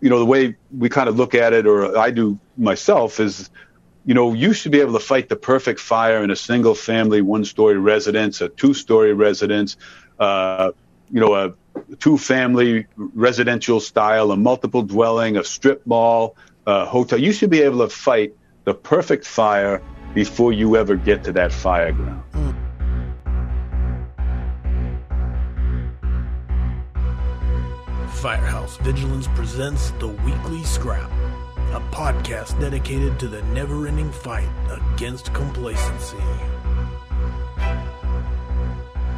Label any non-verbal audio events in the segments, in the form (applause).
you know, the way we kind of look at it, or I do myself, is you know, you should be able to fight the perfect fire in a single family, one story residence, a two story residence, uh, you know, a two family residential style, a multiple dwelling, a strip mall, a hotel. You should be able to fight the perfect fire before you ever get to that fire ground. Firehouse Vigilance presents the Weekly Scrap a podcast dedicated to the never ending fight against complacency.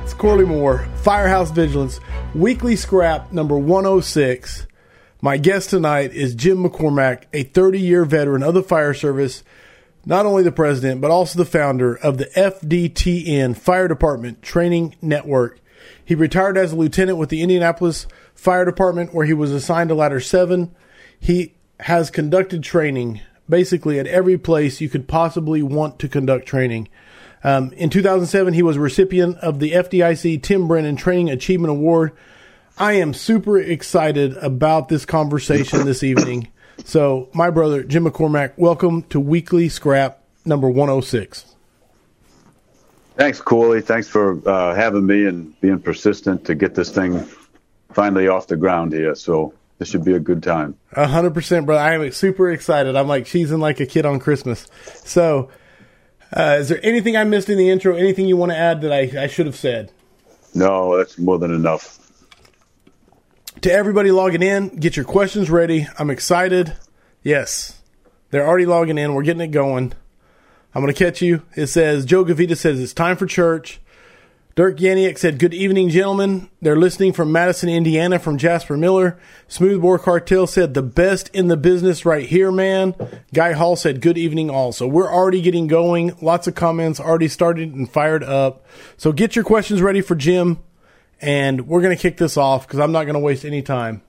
It's Corley Moore, Firehouse Vigilance, weekly scrap number 106. My guest tonight is Jim McCormack, a 30 year veteran of the fire service, not only the president, but also the founder of the FDTN Fire Department Training Network. He retired as a lieutenant with the Indianapolis Fire Department, where he was assigned to Ladder 7. He has conducted training basically at every place you could possibly want to conduct training. Um, in 2007, he was recipient of the FDIC Tom Brennan Training Achievement Award. I am super excited about this conversation this evening. So, my brother, Jim McCormack, welcome to Weekly Scrap number 106. Thanks, Corley. Thanks for uh, having me and being persistent to get this thing finally off the ground here. So, this should be a good time. A hundred percent, bro. I am super excited. I'm like cheesing like a kid on Christmas. So, uh, is there anything I missed in the intro? Anything you want to add that I, I should have said? No, that's more than enough. To everybody logging in, get your questions ready. I'm excited. Yes, they're already logging in. We're getting it going. I'm going to catch you. It says Joe Gavita says it's time for church. Dirk Yaniak said, Good evening, gentlemen. They're listening from Madison, Indiana, from Jasper Miller. Smoothbore Cartel said, The best in the business right here, man. Guy Hall said, Good evening, all. So we're already getting going. Lots of comments already started and fired up. So get your questions ready for Jim, and we're going to kick this off because I'm not going to waste any time.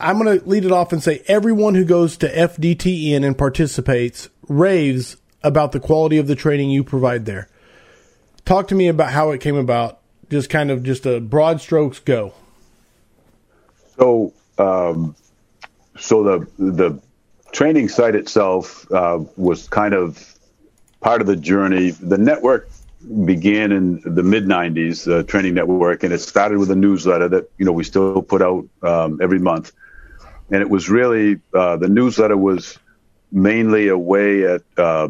I'm going to lead it off and say, Everyone who goes to FDTN and participates raves about the quality of the training you provide there. Talk to me about how it came about. Just kind of just a broad strokes go. So, um, so the the training site itself uh, was kind of part of the journey. The network began in the mid '90s, the training network, and it started with a newsletter that you know we still put out um, every month. And it was really uh, the newsletter was mainly a way at uh,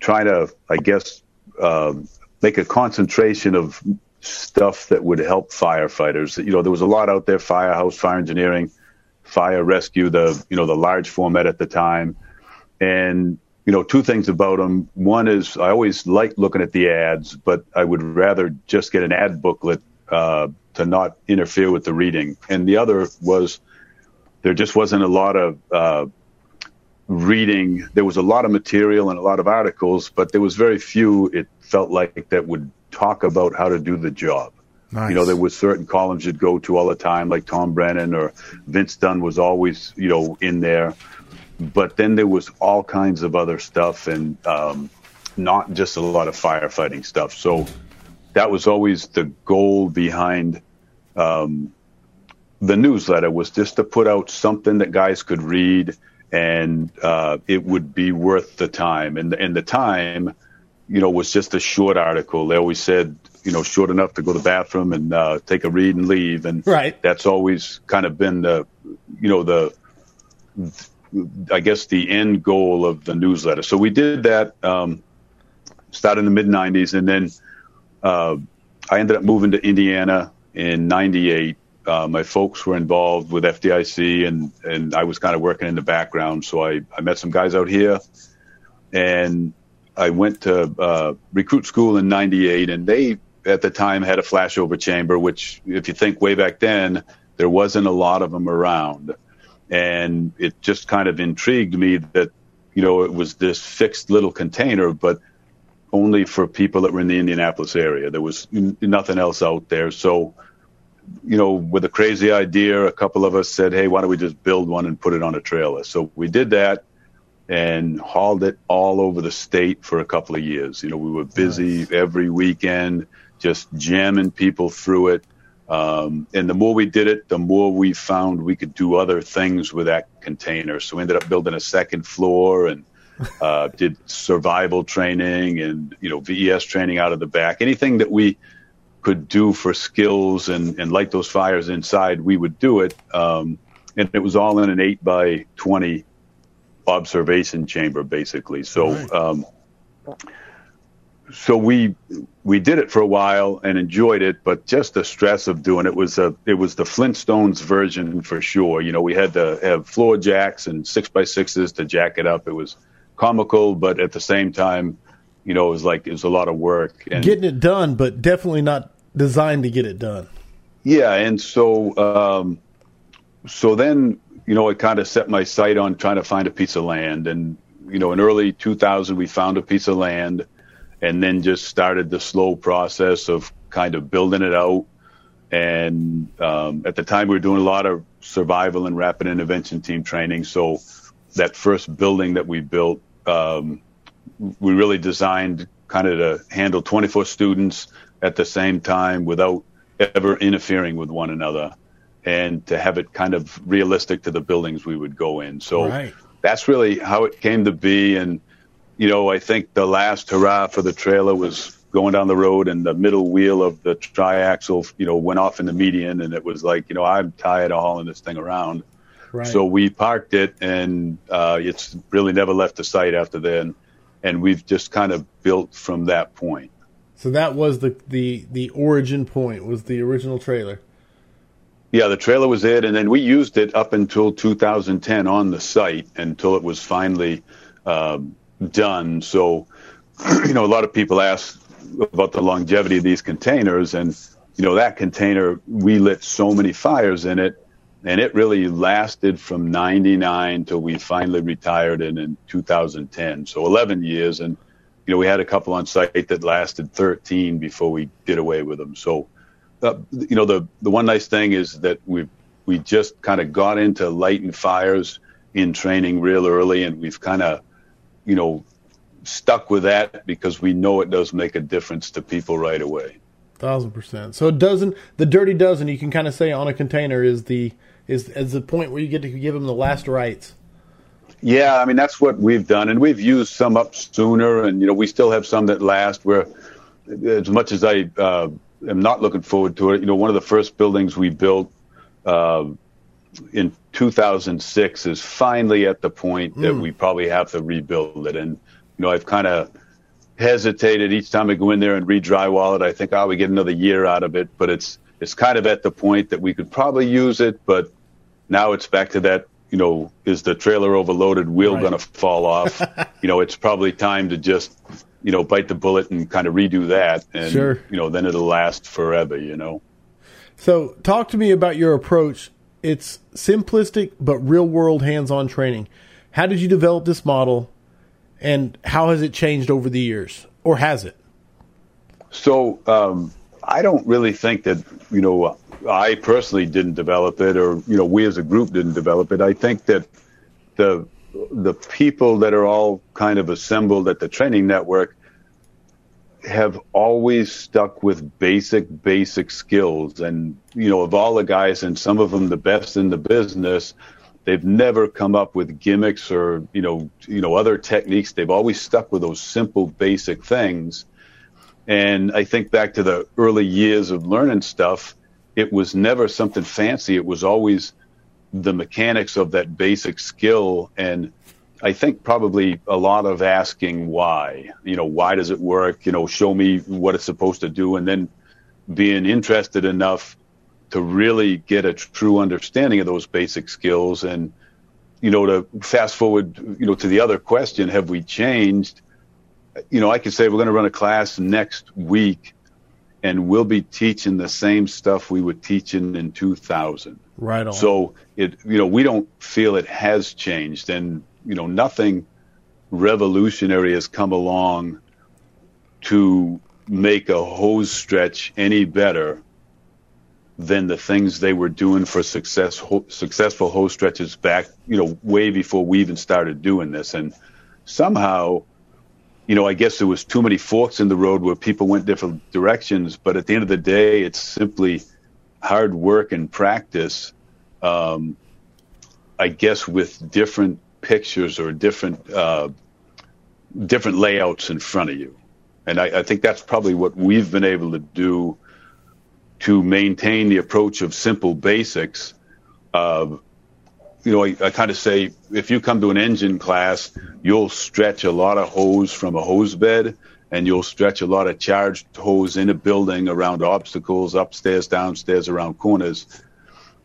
trying to, I guess, um, make a concentration of stuff that would help firefighters. You know, there was a lot out there: firehouse, fire engineering, fire rescue, the you know the large format at the time, and you know two things about them. One is I always liked looking at the ads, but I would rather just get an ad booklet uh, to not interfere with the reading. And the other was there just wasn't a lot of uh, reading. There was a lot of material and a lot of articles, but there was very few. It felt like that would talk about how to do the job. Nice. You know, there was certain columns you'd go to all the time, like Tom Brennan or Vince Dunn was always, you know, in there. But then there was all kinds of other stuff and um, not just a lot of firefighting stuff. So that was always the goal behind um, the newsletter was just to put out something that guys could read and uh, it would be worth the time. And, and the time you know, was just a short article. They always said, you know, short enough to go to the bathroom and uh, take a read and leave. And right. that's always kind of been the, you know, the, I guess the end goal of the newsletter. So we did that, um, started in the mid 90s. And then uh, I ended up moving to Indiana in 98. Uh, my folks were involved with FDIC and, and I was kind of working in the background. So I, I met some guys out here and I went to uh, recruit school in '98, and they at the time had a flashover chamber, which, if you think way back then, there wasn't a lot of them around, and it just kind of intrigued me that you know it was this fixed little container, but only for people that were in the Indianapolis area. There was nothing else out there, so. You know, with a crazy idea, a couple of us said, "Hey, why don't we just build one and put it on a trailer?" So we did that and hauled it all over the state for a couple of years. You know, we were busy nice. every weekend, just jamming people through it. Um, and the more we did it, the more we found we could do other things with that container. So we ended up building a second floor and (laughs) uh, did survival training and you know VES training out of the back. Anything that we could do for skills and, and light those fires inside, we would do it. Um, and it was all in an eight by twenty observation chamber, basically. So. Right. Um, so we we did it for a while and enjoyed it, but just the stress of doing it was a it was the Flintstones version for sure. You know, we had to have floor jacks and six by sixes to jack it up. It was comical, but at the same time, you know, it was like it was a lot of work. And, Getting it done, but definitely not designed to get it done. Yeah, and so um, so then you know I kind of set my sight on trying to find a piece of land, and you know in early 2000 we found a piece of land and then just started the slow process of kind of building it out. And um, at the time, we were doing a lot of survival and rapid intervention team training. So that first building that we built, um, we really designed kind of to handle 24 students at the same time without ever interfering with one another and to have it kind of realistic to the buildings we would go in. So right. that's really how it came to be. And you know, I think the last hurrah for the trailer was going down the road and the middle wheel of the triaxle, you know, went off in the median and it was like, you know, I'm tired of hauling this thing around. Right. So we parked it and uh, it's really never left the site after then. And we've just kind of built from that point. So that was the, the, the origin point was the original trailer. Yeah, the trailer was it. And then we used it up until 2010 on the site until it was finally um, done. So, (clears throat) you know, a lot of people ask about the longevity of these containers, and you know that container we lit so many fires in it, and it really lasted from '99 till we finally retired it in 2010. So 11 years, and you know we had a couple on site that lasted 13 before we did away with them. So, uh, you know, the the one nice thing is that we we just kind of got into lighting fires in training real early, and we've kind of you know, stuck with that because we know it does make a difference to people right away. Thousand percent. So it doesn't. The dirty dozen you can kind of say on a container is the is is the point where you get to give them the last rites. Yeah, I mean that's what we've done, and we've used some up sooner, and you know we still have some that last. Where as much as I uh, am not looking forward to it, you know, one of the first buildings we built uh, in 2006 is finally at the point that mm. we probably have to rebuild it. And, you know, I've kind of hesitated each time I go in there and re-drywall it. I think, oh, we get another year out of it, but it's, it's kind of at the point that we could probably use it, but now it's back to that, you know, is the trailer overloaded, wheel right. going to fall off? (laughs) you know, it's probably time to just, you know, bite the bullet and kind of redo that. And, sure. you know, then it'll last forever, you know. So talk to me about your approach it's simplistic but real world hands on training. How did you develop this model and how has it changed over the years or has it? So, um, I don't really think that, you know, I personally didn't develop it or, you know, we as a group didn't develop it. I think that the, the people that are all kind of assembled at the training network have always stuck with basic, basic skills. And, you know, of all the guys, and some of them the best in the business, they've never come up with gimmicks or, you know, you know, other techniques. They've always stuck with those simple, basic things. And I think back to the early years of learning stuff, it was never something fancy. It was always the mechanics of that basic skill and I think probably a lot of asking why. You know, why does it work? You know, show me what it's supposed to do, and then being interested enough to really get a true understanding of those basic skills. And you know, to fast forward, you know, to the other question, have we changed? You know, I could say we're going to run a class next week, and we'll be teaching the same stuff we were teaching in 2000. Right on. So it, you know, we don't feel it has changed, and you know, nothing revolutionary has come along to make a hose stretch any better than the things they were doing for success, ho- successful hose stretches back, you know, way before we even started doing this. And somehow, you know, I guess there was too many forks in the road where people went different directions. But at the end of the day, it's simply hard work and practice, um, I guess, with different pictures or different uh, different layouts in front of you. And I, I, think that's probably what we've been able to do to maintain the approach of simple basics. You know, I, I kind of say if you come to an engine class, you'll stretch a lot of hose from a hose bed and you'll stretch a lot of charged hose in a building around obstacles, upstairs, downstairs, around corners.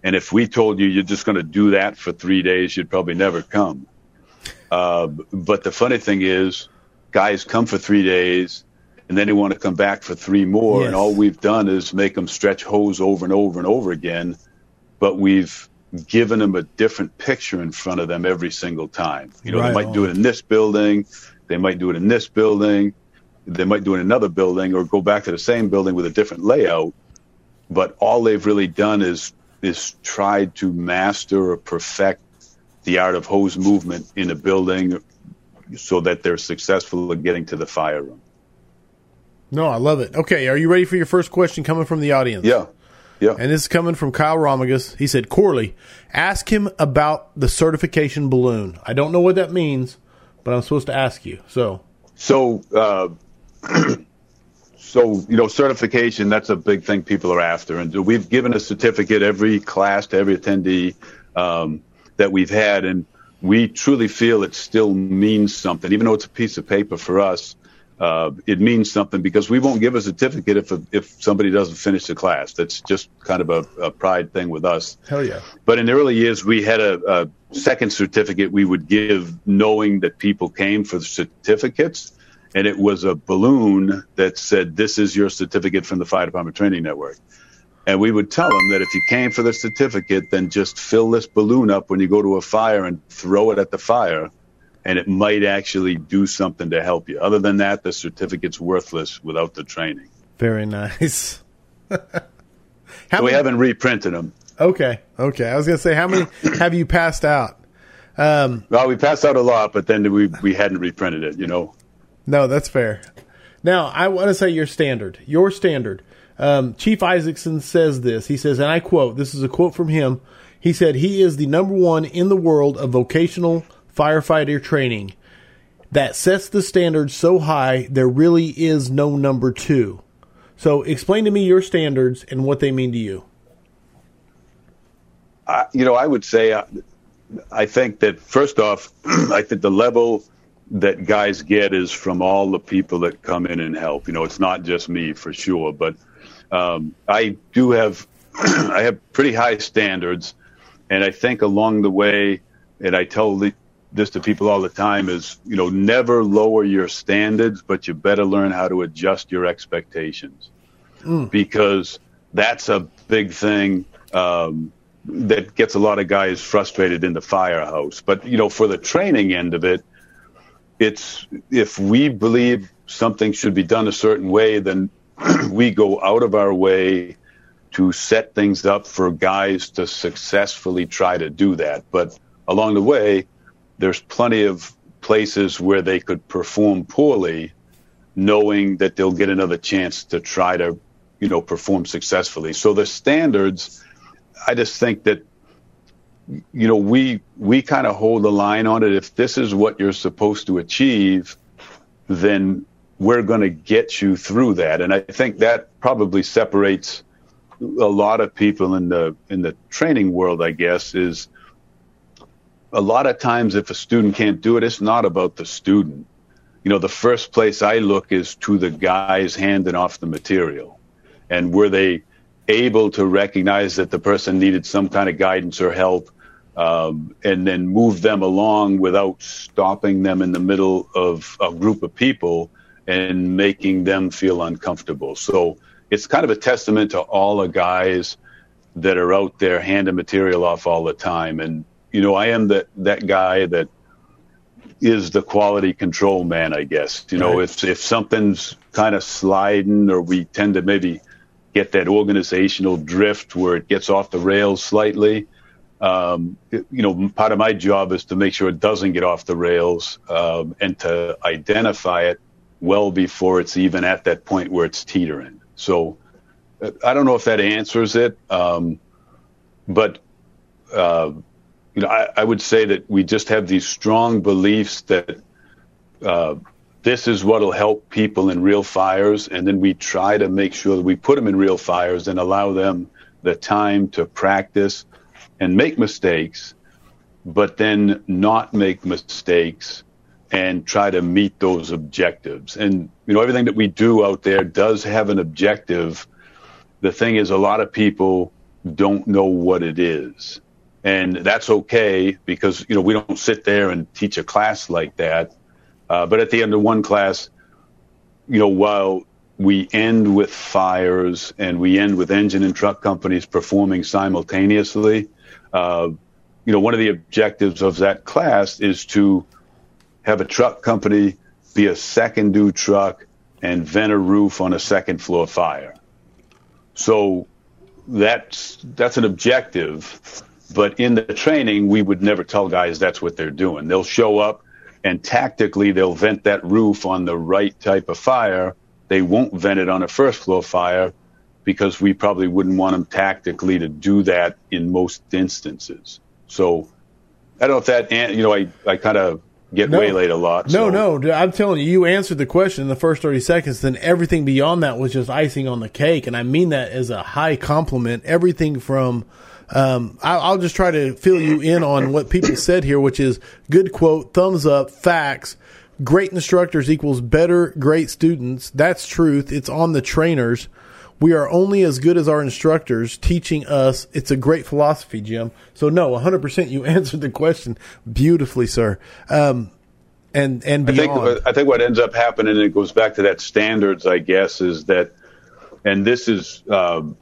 And if we told you you're just going to do that for three days, you'd probably never come. Uh, but the funny thing is, guys come for three days and then they want to come back for three more. Yes. And all we've done is make them stretch hose over and over and over again. But we've given them a different picture in front of them every single time. You know, right they might on. do it in this building, they might do it in this building, they might do it in another building, or go back to the same building with a different layout. But all they've really done is is tried to master or perfect the art of hose movement in a building so that they're successful at getting to the fire room. No, I love it. Okay, are you ready for your first question coming from the audience? Yeah. Yeah. And this is coming from Kyle Romagus. He said, Corley, ask him about the certification balloon. I don't know what that means, but I'm supposed to ask you. So, so, uh, (clears throat) so you know, certification. That's a big thing people are after, and we've given a certificate every class to every attendee um, that we've had, and we truly feel it still means something, even though it's a piece of paper for us uh, it means something because we won't give a certificate if if somebody doesn't finish the class. That's just kind of a, a pride thing with us. Hell yeah! But in the early years, we had a, a second certificate we would give, knowing that people came for the certificates, and it was a balloon that said, "This is your certificate from the Fire Department Training Network." And we would tell them that if you came for the certificate, then just fill this balloon up when you go to a fire and throw it at the fire and it might actually do something to help you. Other than that, the certificate's worthless without the training. Very nice. (laughs) so many, we haven't reprinted them. Okay, okay. I was going to say, how many (clears throat) have you passed out? Um, well, we passed out a lot, but then we we hadn't reprinted it. You know. No, that's fair. Now, I want to say your standard. Your standard. Um, Chief Isaacson says this. He says, and I quote. This is a quote from him. He said, "He is the number one in the world of vocational." firefighter training that sets the standard so high there really is no number two. So, explain to me your standards and what they mean to you. Uh, you know, I would say, uh, I think that first off, (clears throat) I think the level that guys get is from all the people that come in and help. You know, it's not just me for sure, but um, I do have (clears throat) I have pretty high standards, and I think along the way, and I tell the, this to people all the time is, you know, never lower your standards, but you better learn how to adjust your expectations mm. because that's a big thing um, that gets a lot of guys frustrated in the firehouse. But, you know, for the training end of it, it's if we believe something should be done a certain way, then (clears throat) we go out of our way to set things up for guys to successfully try to do that. But along the way, there's plenty of places where they could perform poorly, knowing that they'll get another chance to try to, you know, perform successfully. So the standards, I just think that, you know, we we kind of hold the line on it. If this is what you're supposed to achieve, then we're going to get you through that. And I think that probably separates a lot of people in the in the training world. I guess is a lot of times if a student can't do it, it's not about the student. You know, the first place I look is to the guys handing off the material. And were they able to recognize that the person needed some kind of guidance or help um, and then move them along without stopping them in the middle of a group of people and making them feel uncomfortable. So it's kind of a testament to all the guys that are out there handing material off all the time. And you know, I am that that guy that is the quality control man, I guess. You know, right. if if something's kind of sliding, or we tend to maybe get that organizational drift where it gets off the rails slightly. Um, you know, part of my job is to make sure it doesn't get off the rails um, and to identify it well before it's even at that point where it's teetering. So, I don't know if that answers it, um, but uh, you know, I, I, would say that we just have these strong beliefs that uh, this is what will help people in real fires, and then we try to make sure that we put them in real fires and allow them the time to practice and make mistakes, but then not make mistakes and try to meet those objectives. And you know, everything that we do out there does have an objective. The thing is, a lot of people don't know what it is. And that's okay because, you know, we don't sit there and teach a class like that. Uh, but at the end of one class, you know, while we end with fires and we end with engine and truck companies performing simultaneously, uh, you know, one of the objectives of that class is to have a truck company be a second due truck and vent a roof on a second floor fire. So that's that's an objective, but in the training we would never tell guys that's what they're doing. They'll show up and tactically they'll vent that roof on the right type of fire. They won't vent it on a first floor fire because we probably wouldn't want them tactically to do that in most instances. So I don't know if that and you know I I kind of get no, waylaid a lot. No, so. no, I'm telling you, you answered the question in the first 30 seconds. Then everything beyond that was just icing on the cake, and I mean that as a high compliment. Everything from um, I, will just try to fill you in on what people said here, which is good quote, thumbs up, facts. Great instructors equals better, great students. That's truth. It's on the trainers. We are only as good as our instructors teaching us. It's a great philosophy, Jim. So no, 100% you (laughs) answered the question beautifully, sir. Um, and, and beyond. I think, I think what ends up happening, and it goes back to that standards, I guess, is that, and this is, um,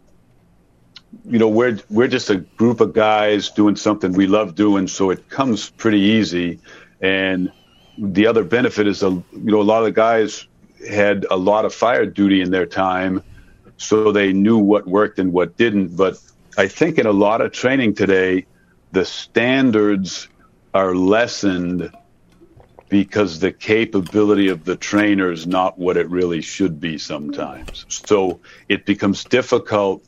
you know, we're, we're just a group of guys doing something we love doing. So it comes pretty easy. And the other benefit is, a, you know, a lot of the guys had a lot of fire duty in their time so they knew what worked and what didn't. But I think in a lot of training today, the standards are lessened because the capability of the trainer is not what it really should be sometimes. So it becomes difficult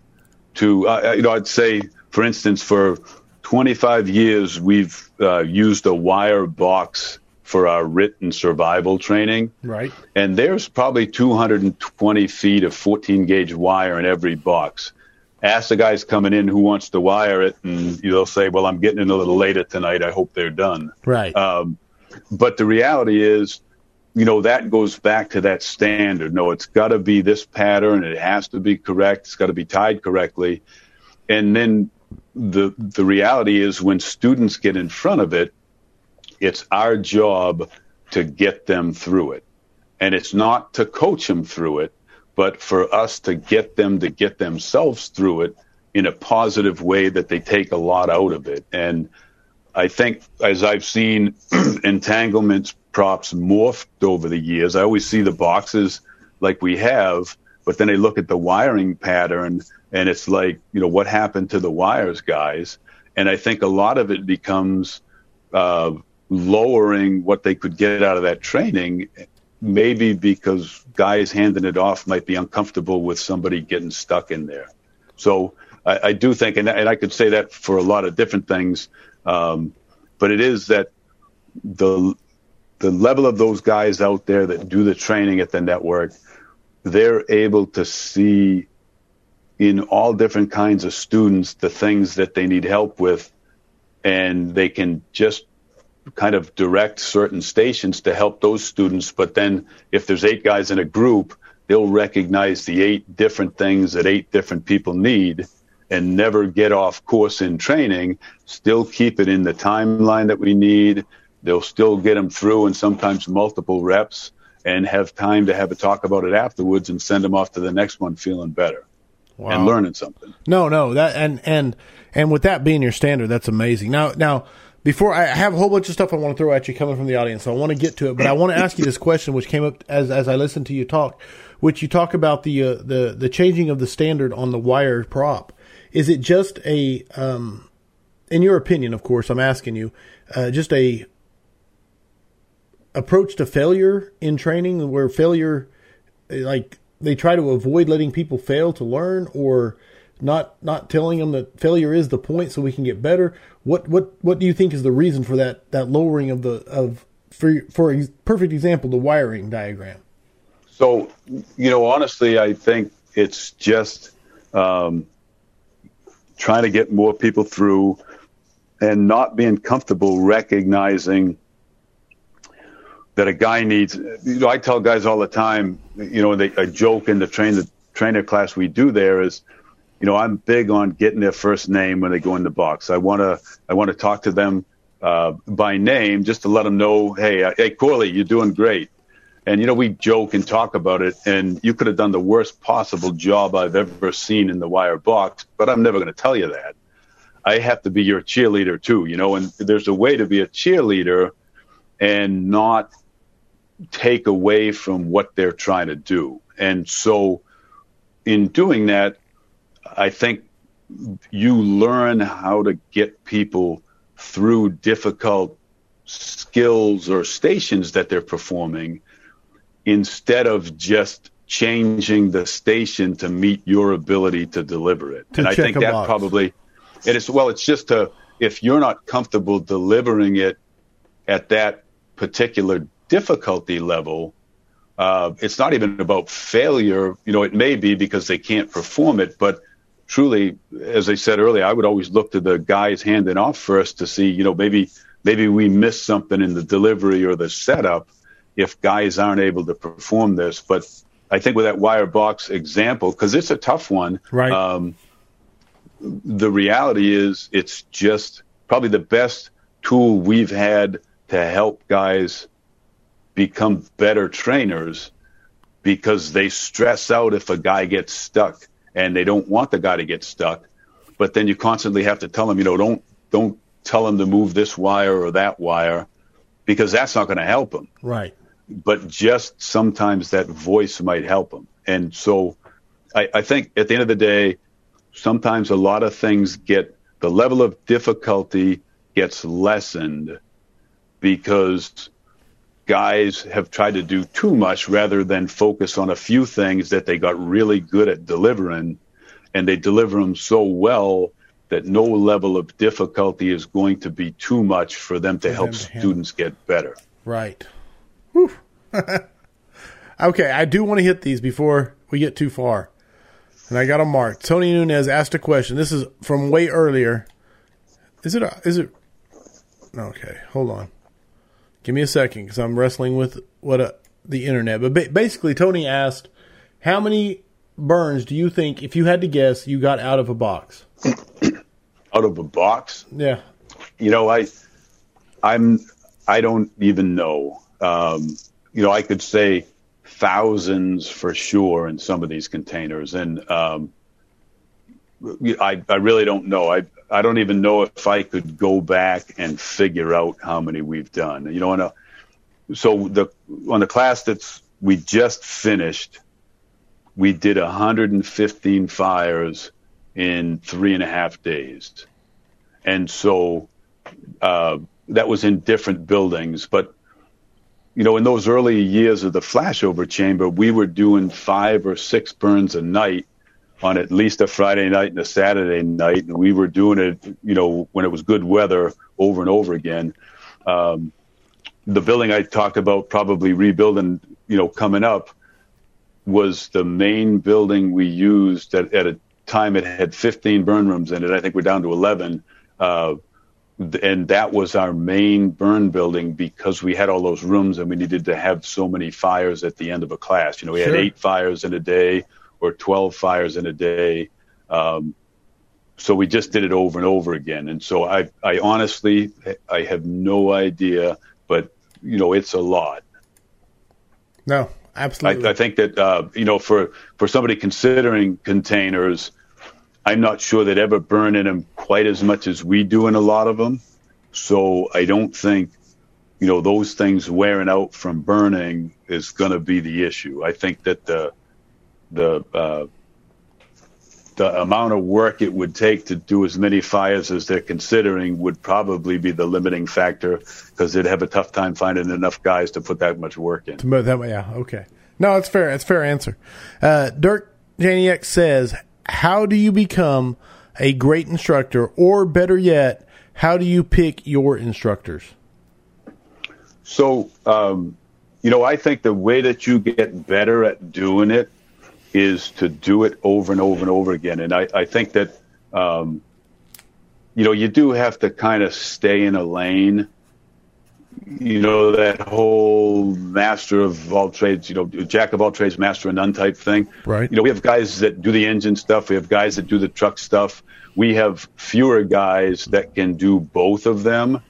to, uh, you know, I'd say, for instance, for 25 years, we've uh, used a wire box for our written survival training. Right. And there's probably 220 feet of 14 gauge wire in every box. Ask the guys coming in who wants to wire it, and they'll say, "Well, I'm getting in a little later tonight. I hope they're done." Right. Um, but the reality is, you know, that goes back to that standard. No, it's got to be this pattern. It has to be correct. It's got to be tied correctly. And then the the reality is, when students get in front of it, it's our job to get them through it. And it's not to coach them through it, but for us to get them to get themselves through it in a positive way that they take a lot out of it. And I think as I've seen (clears throat) entanglements props morphed over the years, I always see the boxes like we have, but then I look at the wiring pattern and it's like, you know, what happened to the wires guys? And I think a lot of it becomes uh, lowering what they could get out of that training, maybe because guys handing it off might be uncomfortable with somebody getting stuck in there. So I, I do think, and, and, I could say that for a lot of different things, um, but it is that the the level of those guys out there that do the training at the network, they're able to see in all different kinds of students the things that they need help with, and they can just kind of direct certain stations to help those students. But then if there's eight guys in a group, they'll recognize the eight different things that eight different people need and never get off course in training, still keep it in the timeline that we need. They'll still get them through and sometimes multiple reps and have time to have a talk about it afterwards and send them off to the next one feeling better wow. and learning something. No, no, that and and and with that being your standard, that's amazing. Now, now before I have a whole bunch of stuff I want to throw at you coming from the audience, so I want to get to it. But I want to ask you this question, which came up as as I listened to you talk, which you talk about the uh, the the changing of the standard on the wire prop. Is it just a, um, in your opinion, of course, I'm asking you, uh, just a approach to failure in training where failure, like they try to avoid letting people fail to learn, or not not telling them that failure is the point so we can get better. What what what do you think is the reason for that that lowering of the of for for a perfect example the wiring diagram? So you know honestly, I think it's just um, trying to get more people through and not being comfortable recognizing that a guy needs. You know, I tell guys all the time. You know, they, a joke in the train the trainer class we do there is, you know, I'm big on getting their first name when they go in the box. I want to I want to talk to them uh, by name just to let them know, hey, uh, hey, Corley, you're doing great. And you know, we joke and talk about it, and you could have done the worst possible job I've ever seen in the wire box, but I'm never going to tell you that. I have to be your cheerleader too, you know, and there's a way to be a cheerleader and not take away from what they're trying to do. And so in doing that, I think you learn how to get people through difficult skills or stations that they're performing instead of just changing the station to meet your ability to deliver it. To and I think that box. probably it is well it's just to if you're not comfortable delivering it at that particular difficulty level uh, it's not even about failure you know it may be because they can't perform it but truly as i said earlier i would always look to the guys handing off first to see you know maybe maybe we missed something in the delivery or the setup if guys aren't able to perform this but i think with that wire box example because it's a tough one Right. um, the reality is it's just probably the best tool we've had to help guys become better trainers because they stress out if a guy gets stuck and they don't want the guy to get stuck but then you constantly have to tell them you know don't don't tell him to move this wire or that wire because that's not going to help him Right. but just sometimes that voice might help them. And so I, I think at the end of the day, sometimes a lot of things get the level of difficulty gets lessened because guys have tried to do too much rather than focus on a few things that they got really good at delivering and they deliver them so well that no level of difficulty is going to be too much for them to help them to students get better. Right. (laughs) Okay, I do want to hit these before we get too far. And I got them marked. Tony Nunez asked a question. This is from way earlier. Is it? A, is it? Okay, hold on. Give me a second because I'm wrestling with what a, the internet. But ba- basically, Tony asked, "How many burns do you think, if you had to guess, you got out of a box?" (clears throat) Out of a box, Yeah, you know, I, I'm, I don't even know. Um, you know, I could say thousands for sure in some of these containers, and um, I, I really don't know. I, I don't even know if I could go back and figure out how many we've done. You know, on a, so the on the class that's we just finished, we did 115 fires in three and a half days, and so uh, that was in different buildings. But you know, in those early years of the flashover chamber, we were doing five or six burns a night on at least a Friday night and a Saturday night, and we were doing it, you know, when it was good weather over and over again. Um, the building I talked about probably rebuilding, you know, coming up was the main building we used at, at a time it had 15 burn rooms in it. I think we're down to 11. Uh, and that was our main burn building because we had all those rooms and we needed to have so many fires at the end of a class. You know, we Sure. had eight fires in a day or 12 fires in a day. Um, so we just did it over and over again. And so I, I honestly, I have no idea, but you know, it's a lot. no, I, absolutely. I think that uh, you know, for for somebody considering containers, I'm not sure they'd ever burn in them quite as much as we do in a lot of them. So I don't think you know those things wearing out from burning is going to be the issue. I think that the the uh, the amount of work it would take to do as many fires as they're considering would probably be the limiting factor because they'd have a tough time finding enough guys to put that much work in. That, yeah, okay. No, it's fair. It's a fair answer. Uh, Dirk Janiak says, "How do you become a great instructor, or better yet, how do you pick your instructors?" So, um, you know, I think the way that you get better at doing it is to do it over and over and over again. And I, I think that, um, you know, you do have to kind of stay in a lane. You know, that whole master of all trades, you know, jack of all trades, master of none type thing. Right. You know, we have guys that do the engine stuff. We have guys that do the truck stuff. We have fewer guys that can do both of them.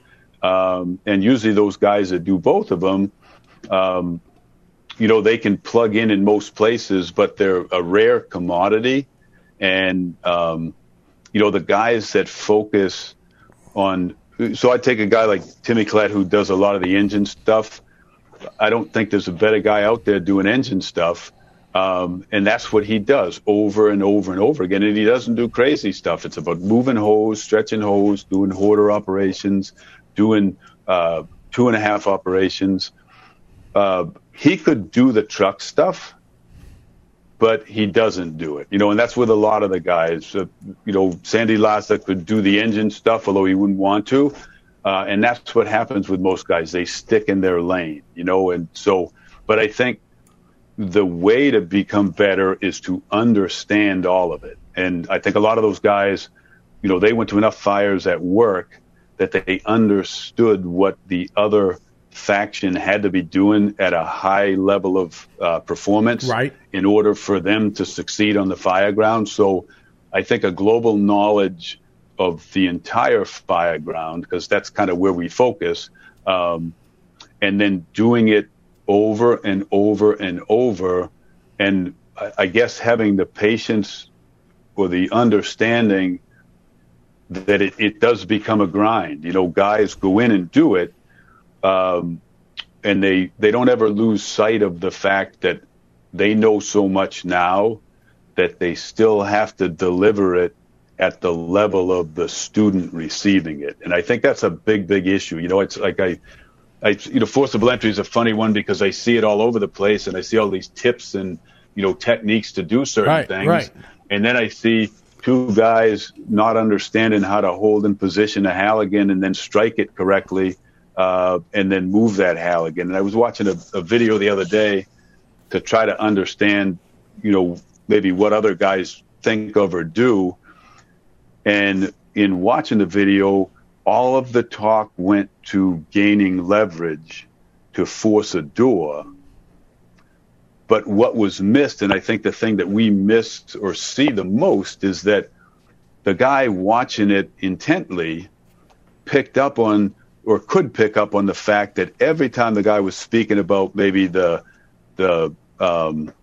Um, and usually those guys that do both of them, um, you know, they can plug in in most places, but they're a rare commodity. And, um, you know, the guys that focus on, so I take a guy like Timmy Klett who does a lot of the engine stuff. I don't think there's a better guy out there doing engine stuff. Um, and that's what he does over and over and over again. And he doesn't do crazy stuff. It's about moving hose, stretching hose, doing hoarder operations, doing uh, two and a half operations. Uh, he could do the truck stuff, but he doesn't do it. You know, and that's with a lot of the guys. Uh, you know, Sandy Lassa could do the engine stuff, although he wouldn't want to. Uh, and that's what happens with most guys. They stick in their lane, you know, and so, but I think the way to become better is to understand all of it. And I think a lot of those guys, you know, they went to enough fires at work that they understood what the other faction had to be doing at a high level of uh, performance Right. in order for them to succeed on the fire ground. So I think a global knowledge of the entire fire ground, because that's kind of where we focus, um, and then doing it over and over and over. And I, I guess having the patience or the understanding that it, it does become a grind. You know, guys go in and do it, um, and they they don't ever lose sight of the fact that they know so much now that they still have to deliver it at the level of the student receiving it. And I think that's a big, big issue. You know, it's like I, I, you know, forcible entry is a funny one because I see it all over the place and I see all these tips and, you know, techniques to do certain Right, things. right. And then I see two guys not understanding how to hold and position a Halligan and then strike it correctly, uh, and then move that Halligan. And I was watching a, a video the other day to try to understand, you know, maybe what other guys think of or do. And in watching the video, all of the talk went to gaining leverage to force a door. But what was missed, and I think the thing that we missed or see the most, is that the guy watching it intently picked up on or could pick up on the fact that every time the guy was speaking about maybe the the um,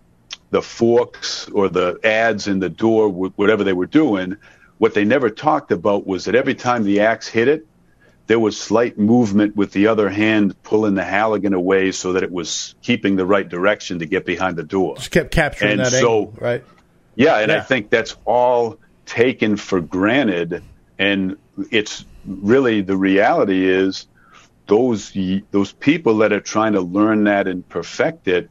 the forks or the adz in the door, whatever they were doing, what they never talked about was that every time the axe hit it, there was slight movement with the other hand pulling the Halligan away so that it was keeping the right direction to get behind the door. Just kept capturing And that so- angle, right? Yeah, and Yeah. I think that's all taken for granted, and it's really the reality is those those people that are trying to learn that and perfect it.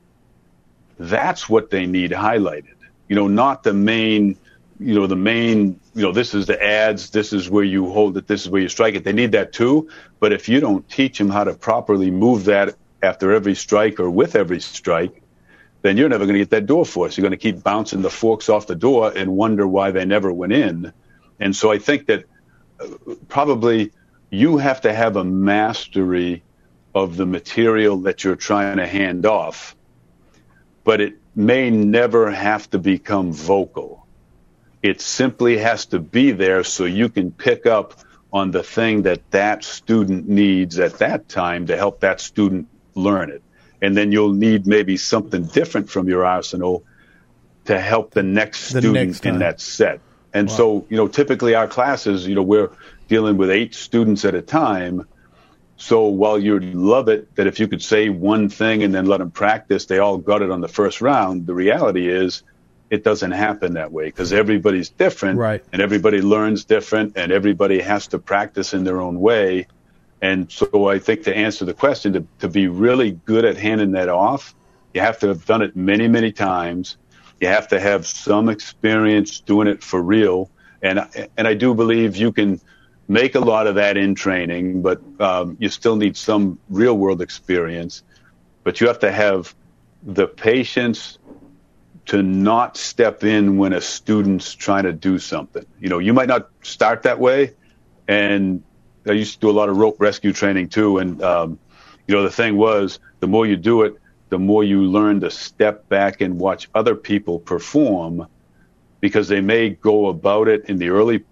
That's what they need highlighted. You know, not the main. You know, the main. You know, this is the adz. This is where you hold it. This is where you strike it. They need that too. But if you don't teach them how to properly move that after every strike or with every strike, then you're never going to get that door force. You're going to keep bouncing the forks off the door and wonder why they never went in. And so I think that probably you have to have a mastery of the material that you're trying to hand off, but it may never have to become vocal. It simply has to be there so you can pick up on the thing that that student needs at that time to help that student learn it. And then you'll need maybe something different from your arsenal to help the next The student next in that set. And so, you know, typically our classes, you know, we're dealing with eight students at a time. So while you'd love it that if you could say one thing and then let them practice, they all got it on the first round. The reality is it doesn't happen that way because everybody's different Right. and everybody learns different and everybody has to practice in their own way. And so I think to answer the question, to, to be really good at handing that off You have to have done it many, many times. You have to have some experience doing it for real. And and I do believe you can make a lot of that in training, but um, you still need some real world experience. But you have to have the patience to not step in when a student's trying to do something. You know, you might not start that way. And I used to do a lot of rope rescue training too. And, um, you know, the thing was, the more you do it, the more you learn to step back and watch other people perform because they may go about it in the early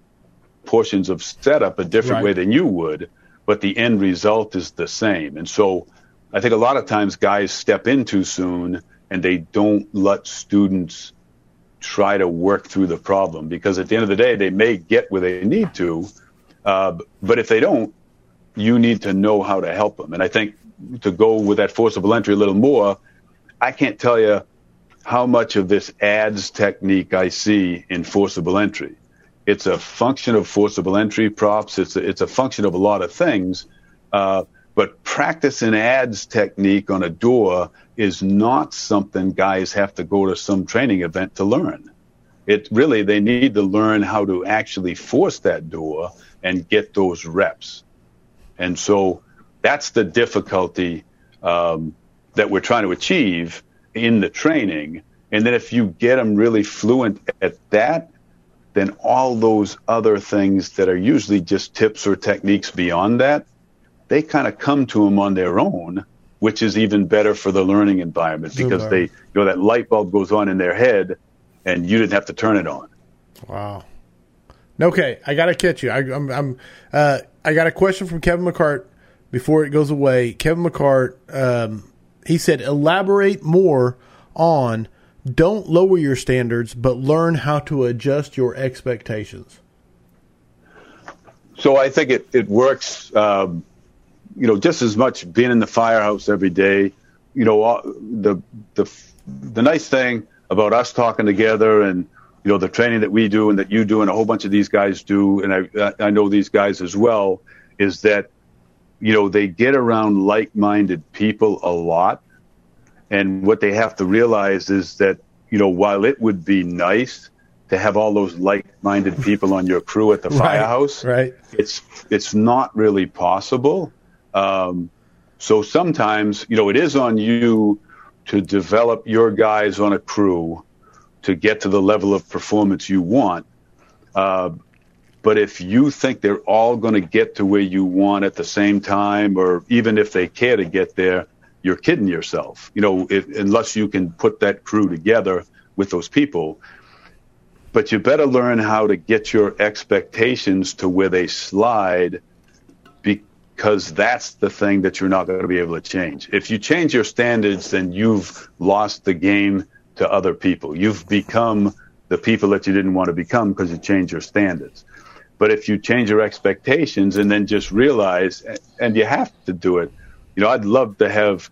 portions of setup a different right. way than you would, but the end result is the same. And so I think a lot of times guys step in too soon and they don't let students try to work through the problem because at the end of the day, they may get where they need to. Uh, but if they don't, you need to know how to help them. And I think to go with that forcible entry a little more, I can't tell you how much of this adz technique I see in forcible entry. It's a function of forcible entry props. It's a, it's a function of a lot of things. Uh, but practice and adz technique on a door is not something guys have to go to some training event to learn. It really, they need to learn how to actually force that door and get those reps. And so that's the difficulty um, that we're trying to achieve in the training. And then if you get them really fluent at that, then all those other things that are usually just tips or techniques beyond that, they kind of come to them on their own, which is even better for the learning environment because they, you know, that light bulb goes on in their head and you didn't have to turn it on. Wow. Okay, I got to catch you. I, am I'm, I'm uh, I got a question from Kevin McCart before it goes away. Kevin McCart, um, he said, elaborate more on don't lower your standards, but learn how to adjust your expectations. So I think it, it works, um, you know, just as much being in the firehouse every day. You know, the, the, the nice thing about us talking together and, you know, the training that we do and that you do and a whole bunch of these guys do, and I, I know these guys as well, is that, you know, they get around like minded people a lot and what they have to realize is that, you know, while it would be nice to have all those like-minded people on your crew at the (laughs) firehouse, right, it's it's not really possible. Um, so sometimes, you know, it is on you to develop your guys on a crew to get to the level of performance you want. Uh, but if you think they're all going to get to where you want at the same time, or even if they care to get there, you're kidding yourself. You know, if, unless you can put that crew together with those people. But you better learn how to get your expectations to where they slide because that's the thing that you're not going to be able to change. If you change your standards, then you've lost the game to other people. You've become the people that you didn't want to become because you changed your standards. But if you change your expectations and then just realize, and you have to do it, you know, I'd love to have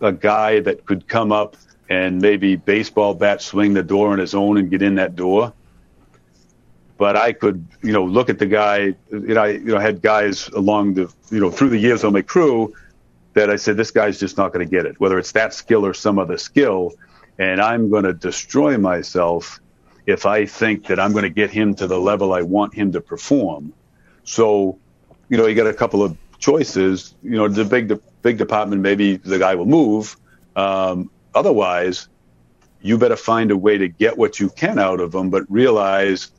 a guy that could come up and maybe baseball bat swing the door on his own and get in that door. But I could, you know, look at the guy. You know, I, you know, had guys along the, you know, through the years on my crew that I said this guy's just not going to get it, whether it's that skill or some other skill, and I'm going to destroy myself if I think that I'm going to get him to the level I want him to perform. So, you know, you got a couple of choices, you know, the big the big department, maybe the guy will move. Um, otherwise, you better find a way to get what you can out of them, but realize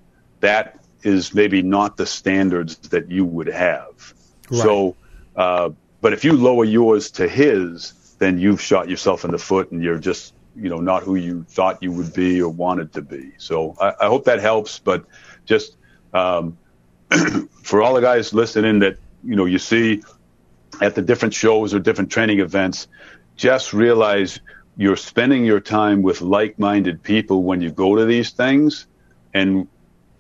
that is maybe not the standards that you would have. Right. So, uh, but if you lower yours to his, then you've shot yourself in the foot, and you're just you know not who you thought you would be or wanted to be. So I, I hope that helps. But just um, (clears throat) for all the guys listening that you know you see at the different shows or different training events, just realize you're spending your time with like-minded people when you go to these things, and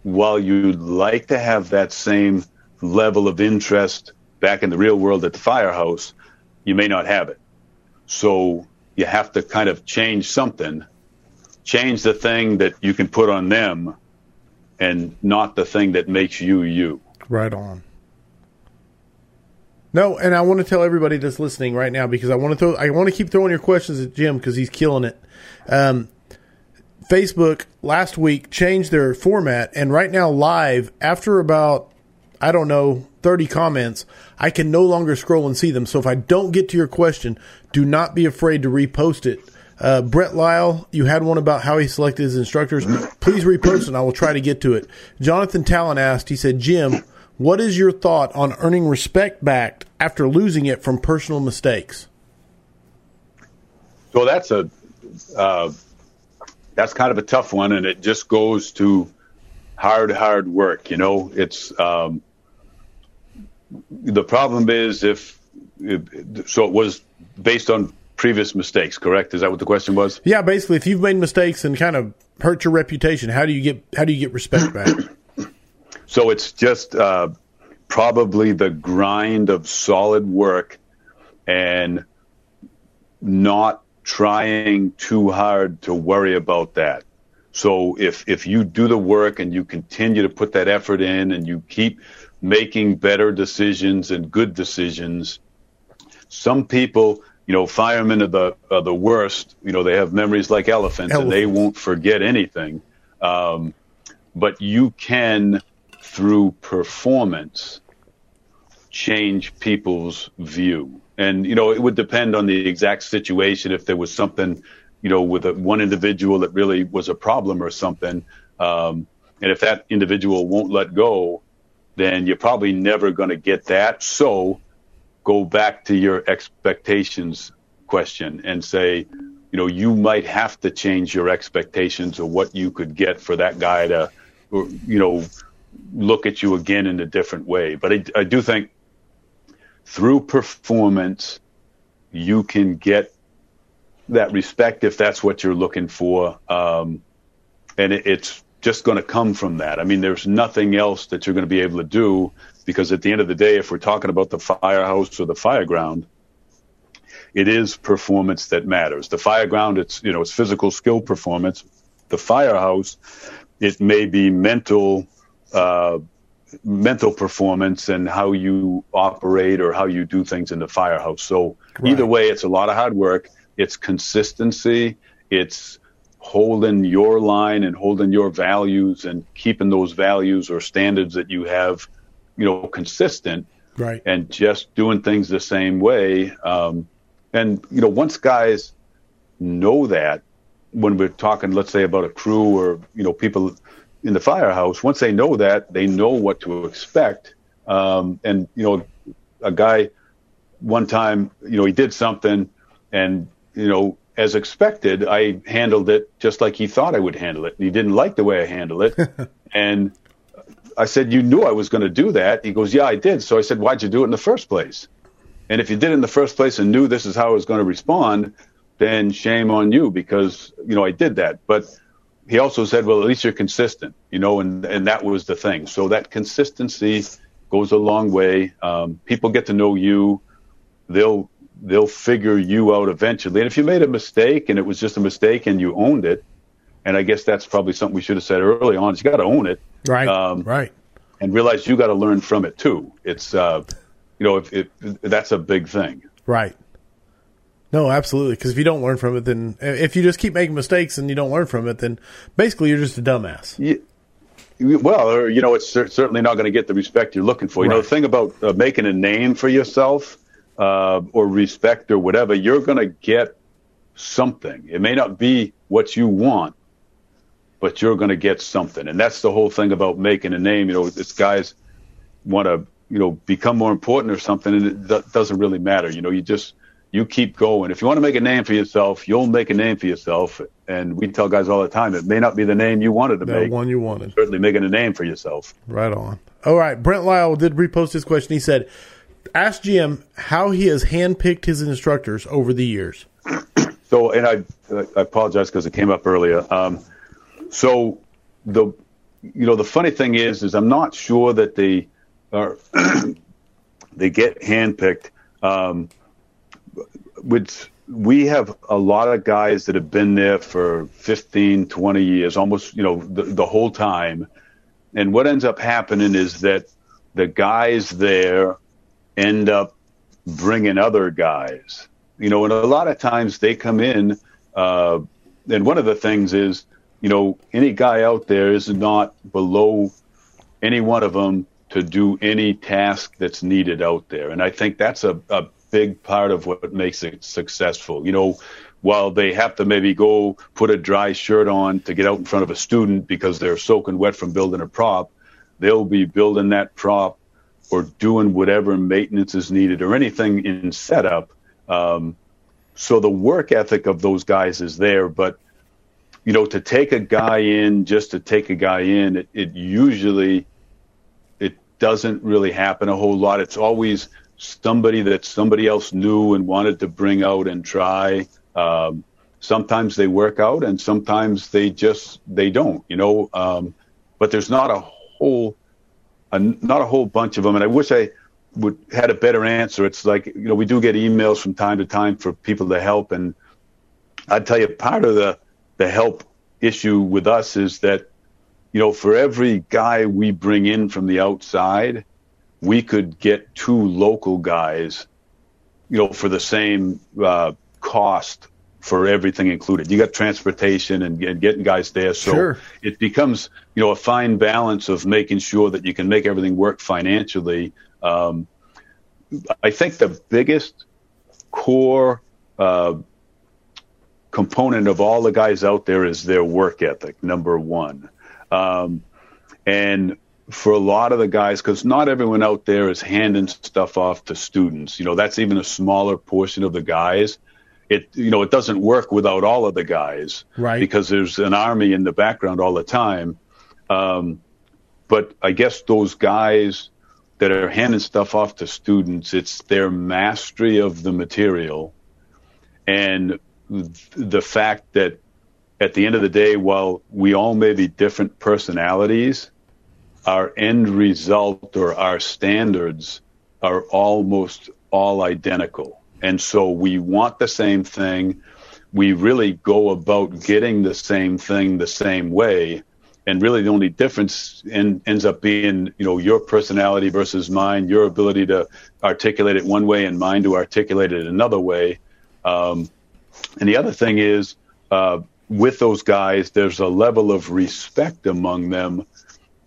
while you'd like to have that same level of interest back in the real world at the firehouse, you may not have it. So you have to kind of change something, change the thing that you can put on them, and not the thing that makes you you. Right on. No, and I want to tell everybody that's listening right now because I want to throw, I want to keep throwing your questions at Jim because he's killing it. Um, Facebook last week changed their format, and right now, live, after about, I don't know, 30 comments, I can no longer scroll and see them. So if I don't get to your question, do not be afraid to repost it. Uh, Brett Lyle, you had one about how he selected his instructors. Please repost and I will try to get to it. Jonathan Talon asked, he said, Jim, what is your thought on earning respect back after losing it from personal mistakes? So that's a uh, that's kind of a tough one, and it just goes to hard, hard work. You know, it's um, the problem is if, if so it was based on previous mistakes, correct? Is that what the question was? Yeah, basically, if you've made mistakes and kind of hurt your reputation, how do you get how do you get respect back? (coughs) so it's just uh, probably the grind of solid work and not trying too hard to worry about that. So if if you do the work and you continue to put that effort in and you keep making better decisions and good decisions, some people, you know, firemen are the are the worst. You know, they have memories like elephants, elephants. and they won't forget anything. Um, but you can, through performance, change people's view. And, you know, it would depend on the exact situation. If there was something, you know, with a, one individual that really was a problem or something. Um, and if that individual won't let go, then you're probably never going to get that. So go back to your expectations question and say, you know, you might have to change your expectations or what you could get for that guy to, you know, look at you again in a different way. But I, I do think through performance, you can get that respect if that's what you're looking for. Um, and it, it's just going to come from that. I mean, there's nothing else that you're going to be able to do because at the end of the day, if we're talking about the firehouse or the fireground, it is performance that matters. The fireground, it's you know, it's physical skill performance. The firehouse, it may be mental uh, mental performance and how you operate or how you do things in the firehouse. So right. either way, it's a lot of hard work. It's consistency. It's holding your line and holding your values and keeping those values or standards that you have, you know, consistent. Right. And just doing things the same way. Um, and, you know, once guys know that, when we're talking, let's say, about a crew or, you know, people in the firehouse, once they know that, they know what to expect. Um, and you know, a guy one time, you know, he did something, and you know, as expected, I handled it just like he thought I would handle it. And he didn't like the way I handled it, (laughs) and I said, "You knew I was going to do that." He goes, "Yeah, I did." So I said, "Why'd you do it in the first place?" And if you did it in the first place and knew this is how I was going to respond, then shame on you because you know I did that. But he also said, well, at least you're consistent, you know, and, and that was the thing. So that consistency goes a long way. Um, people get to know you. They'll, they'll figure you out eventually. And if you made a mistake and it was just a mistake and you owned it, and I guess that's probably something we should have said early on is you got to own it. Right. Um, right. And realize you got to learn from it too. It's, uh, you know, if, if that's a big thing. Right. No, absolutely. Because if you don't learn from it, then if you just keep making mistakes and you don't learn from it, then basically you're just a dumbass. Yeah. Well, you know, it's certainly not going to get the respect you're looking for. You right. know, the thing about uh, making a name for yourself uh, or respect or whatever, you're going to get something. It may not be what you want, but you're going to get something. And that's the whole thing about making a name. You know, this guys want to, you know, become more important or something, and it doesn't really matter. You know, you just you keep going. If you want to make a name for yourself, you'll make a name for yourself. And we tell guys all the time, it may not be the name you wanted to that make. one you wanted. Certainly making a name for yourself. Right on. All right. Brent Lyle did repost his question. He said, ask Jim how he has handpicked his instructors over the years. (clears throat) So, and I, I apologize because it came up earlier. Um, so the, you know, the funny thing is, is I'm not sure that they are, (clears throat) they get handpicked. Um, which we have a lot of guys that have been there for 15, 20 years, almost, you know, the, the whole time. And what ends up happening is that the guys there end up bringing other guys. You know, and a lot of times they come in, uh, and one of the things is, you know, any guy out there is not below any one of them to do any task that's needed out there. And I think that's a, a big part of what makes it successful. You know, while they have to maybe go put a dry shirt on to get out in front of a student because they're soaking wet from building a prop, they'll be building that prop or doing whatever maintenance is needed or anything in setup. Um, so the work ethic of those guys is there, but you know, to take a guy in just to take a guy in, it, it usually it doesn't really happen a whole lot. It's always somebody that somebody else knew and wanted to bring out and try. Um, sometimes they work out, and sometimes they just they don't. You know, um, but there's not a whole a, not a whole bunch of them. And I wish I would had a better answer. It's like you know we do get emails from time to time for people to help, and I'd tell you part of the the help issue with us is that, you know, for every guy we bring in from the outside, we could get two local guys, you know, for the same uh, cost for everything included. You got transportation and, and getting guys there, so sure. it becomes you know a fine balance of making sure that you can make everything work financially. Um, I think the biggest core uh, component of all the guys out there is their work ethic, number one. Um, and for a lot of the guys, because not everyone out there is handing stuff off to students. You know, that's even a smaller portion of the guys. It you know it doesn't work without all of the guys, right? Because there's an army in the background all the time. Um, but I guess those guys that are handing stuff off to students, it's their mastery of the material and the fact that at the end of the day, while we all may be different personalities, our end result or our standards are almost all identical. And so we want the same thing. We really go about getting the same thing the same way. And really the only difference in, ends up being, you know, your personality versus mine, your ability to articulate it one way and mine to articulate it another way. Um, and the other thing is, uh, with those guys, there's a level of respect among them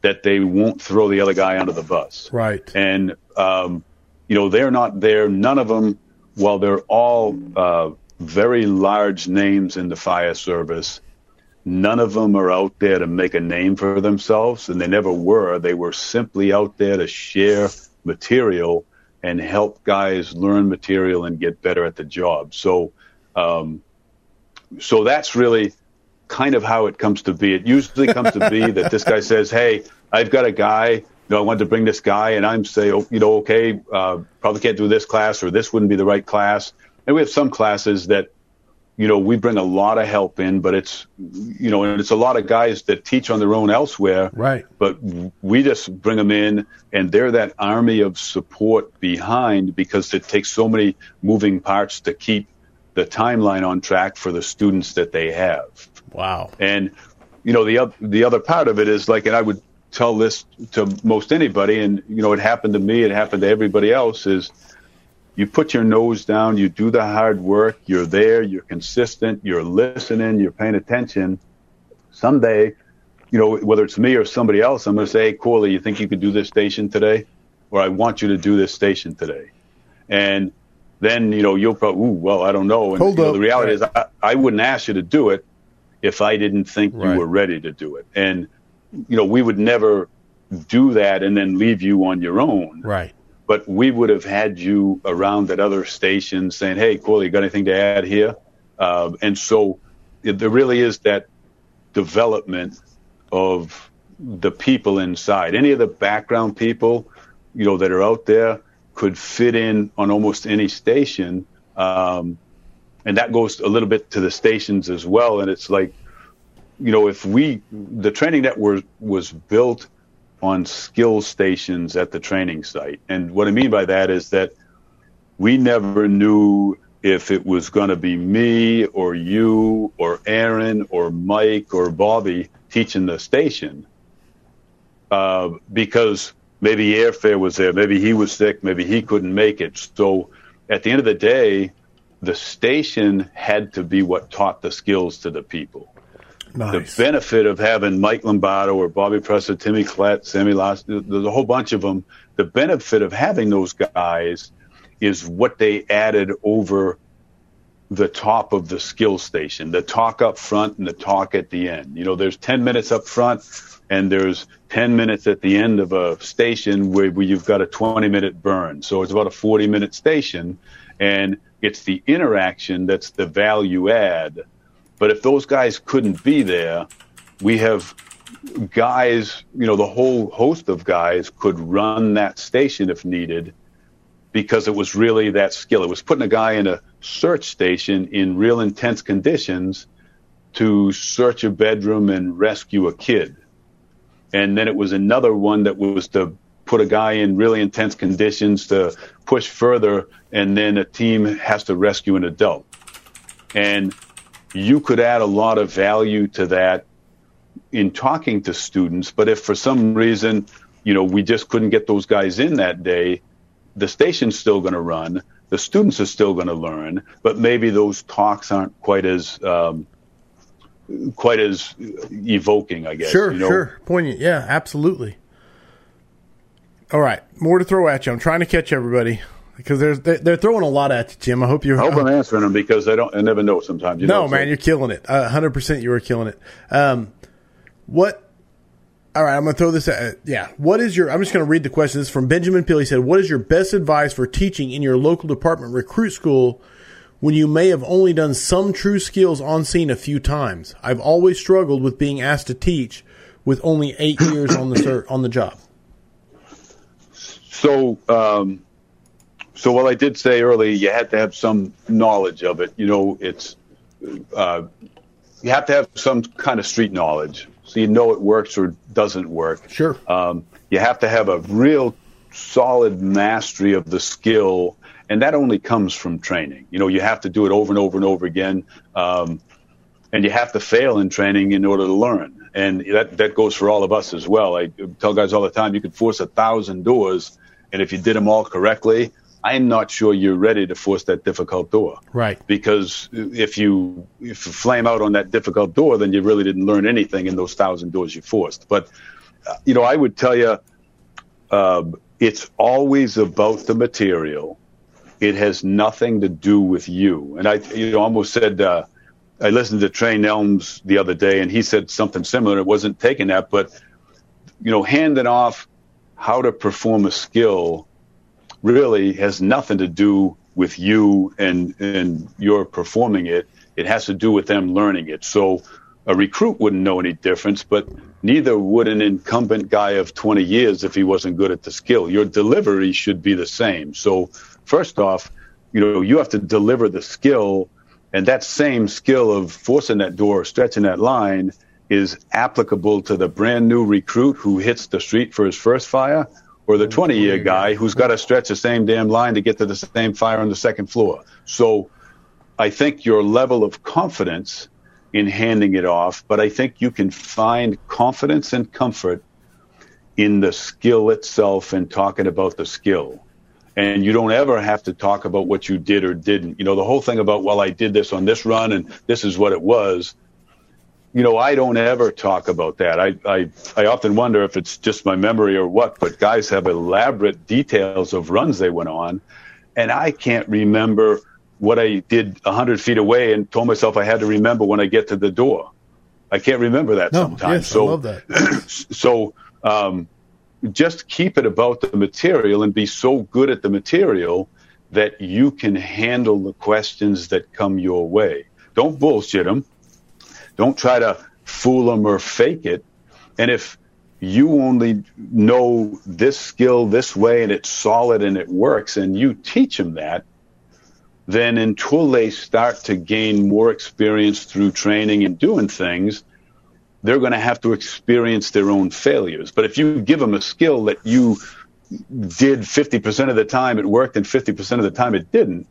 that they won't throw the other guy under the bus. Right. And, um, you know, they're not there. None of them, while they're all uh, very large names in the fire service, none of them are out there to make a name for themselves, and they never were. They were simply out there to share material and help guys learn material and get better at the job. So, um, so that's really kind of how it comes to be. It usually comes to be that this guy says, "Hey, I've got a guy. You know, I want to bring this guy," and I'm say, oh, you know, okay, uh, probably can't do this class or this wouldn't be the right class. And we have some classes that, you know, we bring a lot of help in, but it's, you know, and it's a lot of guys that teach on their own elsewhere. Right. But we just bring them in, and they're that army of support behind because it takes so many moving parts to keep the timeline on track for the students that they have. Wow. And you know the the other part of it is like, and I would tell this to most anybody, and you know it happened to me, it happened to everybody else. Is you put your nose down, you do the hard work, you're there, you're consistent, you're listening, you're paying attention. Someday, you know, whether it's me or somebody else, I'm going to say, hey, Corley, you think you could do this station today? Or I want you to do this station today. And then you know you'll probably, ooh, well, I don't know. And Hold you know, the reality right. is, I, I, wouldn't ask you to do it if I didn't think right. you were ready to do it. And you know, we would never do that and then leave you on your own. Right. But we would have had you around at other stations saying, "Hey, cool, you got anything to add here?" Uh, and so it, there really is that development of the people inside. Any of the background people, you know, that are out there could fit in on almost any station. Um, and that goes a little bit to the stations as well. And it's like, you know, if we, the training network was built on skill stations at the training site. And what I mean by that is that we never knew if it was going to be me or you or Aaron or Mike or Bobby teaching the station. Uh, because maybe airfare was there, maybe he was sick, maybe he couldn't make it. So at the end of the day, the station had to be what taught the skills to the people. Nice. The benefit of having Mike Lombardo or Bobby Presser, Timmy Klett, Sammy Loss, there's a whole bunch of them. The benefit of having those guys is what they added over the top of the skill station, the talk up front and the talk at the end. You know, there's 10 minutes up front and there's 10 minutes at the end of a station where, where you've got a 20 minute burn. So it's about a 40 minute station and it's the interaction that's the value add. But if those guys couldn't be there, we have guys, you know, the whole host of guys could run that station if needed because it was really that skill. It was putting a guy in a search station in real intense conditions to search a bedroom and rescue a kid. And then it was another one that was to put a guy in really intense conditions to push further, and then a team has to rescue an adult. And you could add a lot of value to that in talking to students. But if for some reason, you know, we just couldn't get those guys in that day, the station's still going to run. The students are still going to learn, but maybe those talks aren't quite as um, quite as evoking, I guess. Sure, you know? sure, poignant. Yeah, absolutely. All right, more to throw at you. I'm trying to catch everybody because they're, they're throwing a lot at you, Jim. I hope you're. I hope I'm (laughs) answering them because I don't. I never know sometimes. You no, know, man, you're killing it. Uh, 100% you are killing it. Um, what? All right, I'm going to throw this at, yeah. What is your, I'm just going to read the question. This is from Benjamin Pill. He said, What is your best advice for teaching in your local department recruit school when you may have only done some true skills on scene a few times? I've always struggled with being asked to teach with only eight years on the (coughs) on the job. So, um, so while I did say earlier, you had to have some knowledge of it. You know, it's uh, you have to have some kind of street knowledge, so you know it works or doesn't work. Sure. Um, you have to have a real solid mastery of the skill, and that only comes from training. You know, you have to do it over and over and over again, um, and you have to fail in training in order to learn. And that that goes for all of us as well. I tell guys all the time, you could force a thousand doors, and if you did them all correctly, I'm not sure you're ready to force that difficult door Right. because if you if you flame out on that difficult door, then you really didn't learn anything in those thousand doors you forced. But uh, you know, I would tell you, um, it's always about the material. It has nothing to do with you. And I, you know, almost said. Uh, I listened to Trey Nelms the other day, and he said something similar. It wasn't taking that, but you know, handing off how to perform a skill really has nothing to do with you and and your performing it. It has to do with them learning it. So a recruit wouldn't know any difference, but neither would an incumbent guy of 20 years if he wasn't good at the skill. Your delivery should be the same. So first off, you know, you have to deliver the skill and that same skill of forcing that door, stretching that line is applicable to the brand new recruit who hits the street for his first fire or the 20 year guy who's got to stretch the same damn line to get to the same fire on the second floor. So I think your level of confidence in handing it off, but I think you can find confidence and comfort in the skill itself and talking about the skill. And you don't ever have to talk about what you did or didn't. You know, the whole thing about, well, I did this on this run and this is what it was. You know, I don't ever talk about that. I, I, I often wonder if it's just my memory or what, but guys have elaborate details of runs they went on. And I can't remember what I did 100 feet away and told myself I had to remember when I get to the door. I can't remember that No, sometimes. yes, so, I love that. (clears throat) so um, just keep it about the material and be so good at the material that you can handle the questions that come your way. Don't bullshit them. Don't try to fool them or fake it. And if you only know this skill this way and it's solid and it works and you teach them that, then until they start to gain more experience through training and doing things, they're going to have to experience their own failures. But if you give them a skill that you did 50% of the time it worked and 50% of the time it didn't,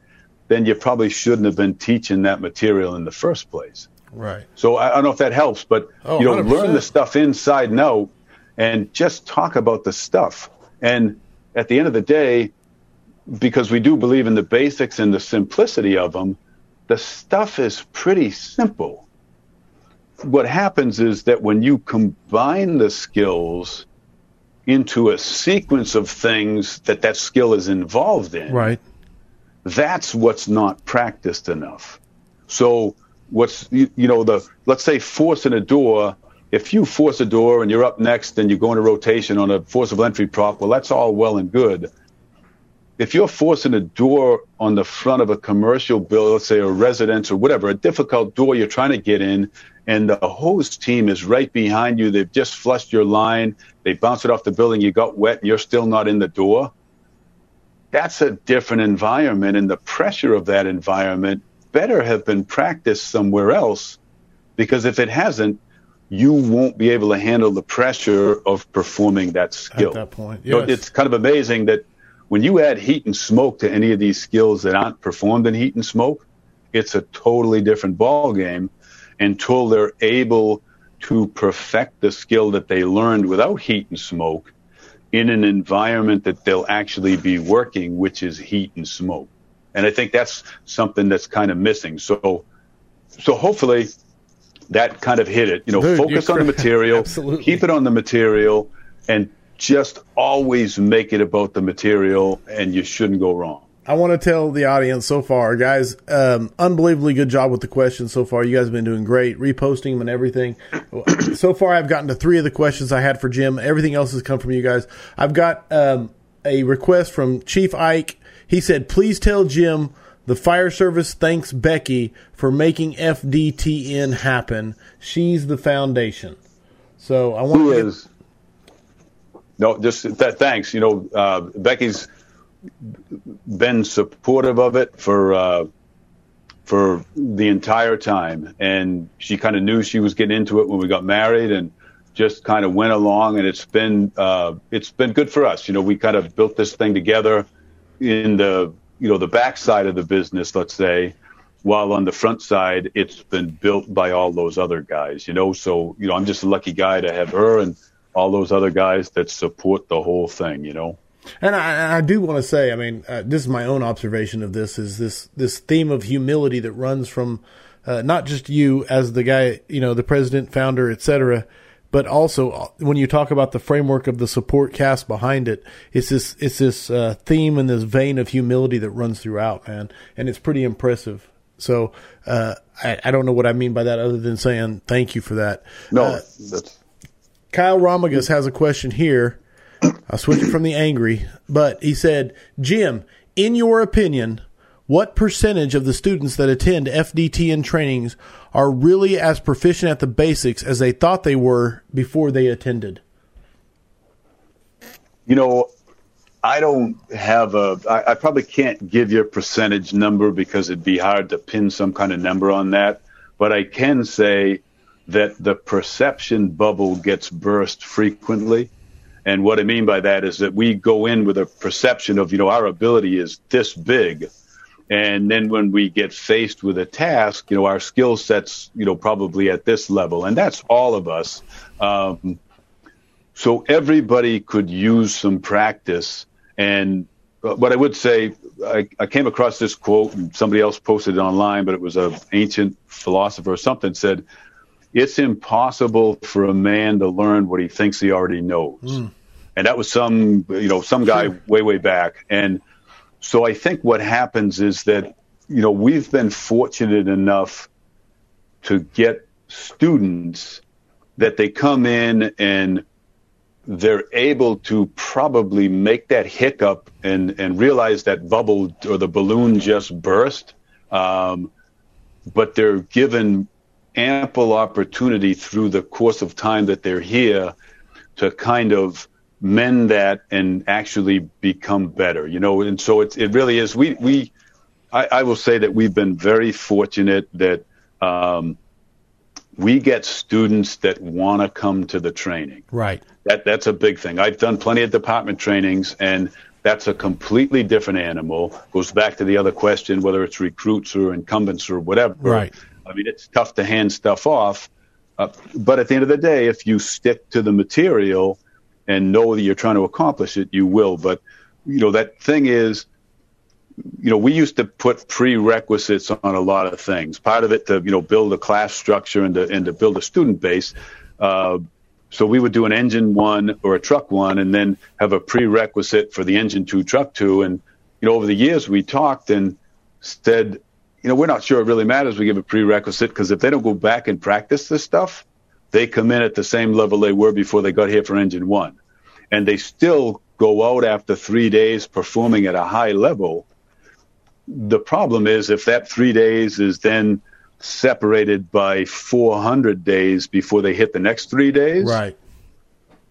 then you probably shouldn't have been teaching that material in the first place. Right. So I, I don't know if that helps, but Oh, you know, 100%. learn the stuff inside and out, and just talk about the stuff. And at the end of the day, because we do believe in the basics and the simplicity of them, the stuff is pretty simple. What happens is that when you combine the skills into a sequence of things that that skill is involved in, Right. that's what's not practiced enough. So what's you, you know the let's say forcing a door. If you force a door and you're up next and you go into rotation on a forcible entry prop, well, that's all well and good. If you're forcing a door on the front of a commercial building, let's say a residence or whatever, a difficult door you're trying to get in, and the hose team is right behind you, they've just flushed your line, they bounced it off the building, you got wet, you're still not in the door that's a different environment and the pressure of that environment better have been practiced somewhere else because if it hasn't you won't be able to handle the pressure of performing that skill At that point, So it's kind of amazing that when you add heat and smoke to any of these skills that aren't performed in heat and smoke it's a totally different ball game until they're able to perfect the skill that they learned without heat and smoke in an environment that they'll actually be working, which is heat and smoke. And I think that's something that's kind of missing. So, so hopefully that kind of hit it. You know, Dude, focus on the (laughs) material, Absolutely. keep it on the material, and just always make it about the material, and you shouldn't go wrong. I want to tell the audience so far, guys, um, unbelievably good job with the questions so far. You guys have been doing great, reposting them and everything. (clears throat) so far, I've gotten to three of the questions I had for Jim. Everything else has come from you guys. I've got um, a request from Chief Ike. He said, please tell Jim the fire service thanks Becky for making FDTN happen. She's the foundation. So I want Who to get- is? No, just that. Thanks. You know, uh, Becky's been supportive of it for uh, for the entire time, and she kind of knew she was getting into it when we got married, and just kind of went along, and it's been uh, it's been good for us. You know, we kind of built this thing together in the you know the backside of the business, let's say, while on the front side, it's been built by all those other guys. You know, so you know, I'm just a lucky guy to have her and all those other guys that support the whole thing. You know. And I, I do want to say, I mean, uh, this is my own observation of this: is this this theme of humility that runs from uh, not just you as the guy, you know, the president, founder, etc., but also uh, when you talk about the framework of the support cast behind it, it's this it's this uh, theme and this vein of humility that runs throughout, man, and it's pretty impressive. So uh, I, I don't know what I mean by that, other than saying thank you for that. No, Uh, Kyle Romagus has a question here. I'll switch it from the angry, but he said, Jim, in your opinion, what percentage of the students that attend FDTN trainings are really as proficient at the basics as they thought they were before they attended? You know, I don't have a. I, I probably can't give you a percentage number because it'd be hard to pin some kind of number on that. But I can say that the perception bubble gets burst frequently. And what I mean by that is that we go in with a perception of, you know, our ability is this big. And then when we get faced with a task, you know, our skill sets, you know, probably at this level. And that's all of us. Um, so everybody could use some practice. And uh, what I would say, I, I came across this quote, and somebody else posted it online, but it was an ancient philosopher or something said, "It's impossible for a man to learn what he thinks he already knows." And that was some, you know, some guy way, way back. And so I think what happens is that, you know, we've been fortunate enough to get students that they come in and they're able to probably make that hiccup and, and realize that bubble or the balloon just burst. Um, but they're given ample opportunity through the course of time that they're here to kind of mend that and actually become better, you know. And so it, it really is. We, we, I, I will say that we've been very fortunate that, um, we get students that want to come to the training. Right. That that's a big thing. I've done plenty of department trainings, and that's a completely different animal. Goes back to the other question, whether it's recruits or incumbents or whatever. Right. I mean, it's tough to hand stuff off, uh, but at the end of the day, if you stick to the material and know that you're trying to accomplish it, you will. But you know that thing is, you know, we used to put prerequisites on a lot of things. Part of it to, you know, build a class structure and to, and to build a student base. Uh, so we would do an engine one or a truck one and then have a prerequisite for the engine two, truck two. And, you know, over the years we talked and said, you know, we're not sure it really matters. We give a prerequisite because if they don't go back and practice this stuff, they come in at the same level they were before they got here for engine one. And they still go out after three days performing at a high level. The problem is if that three days is then separated by 400 days before they hit the next three days, right?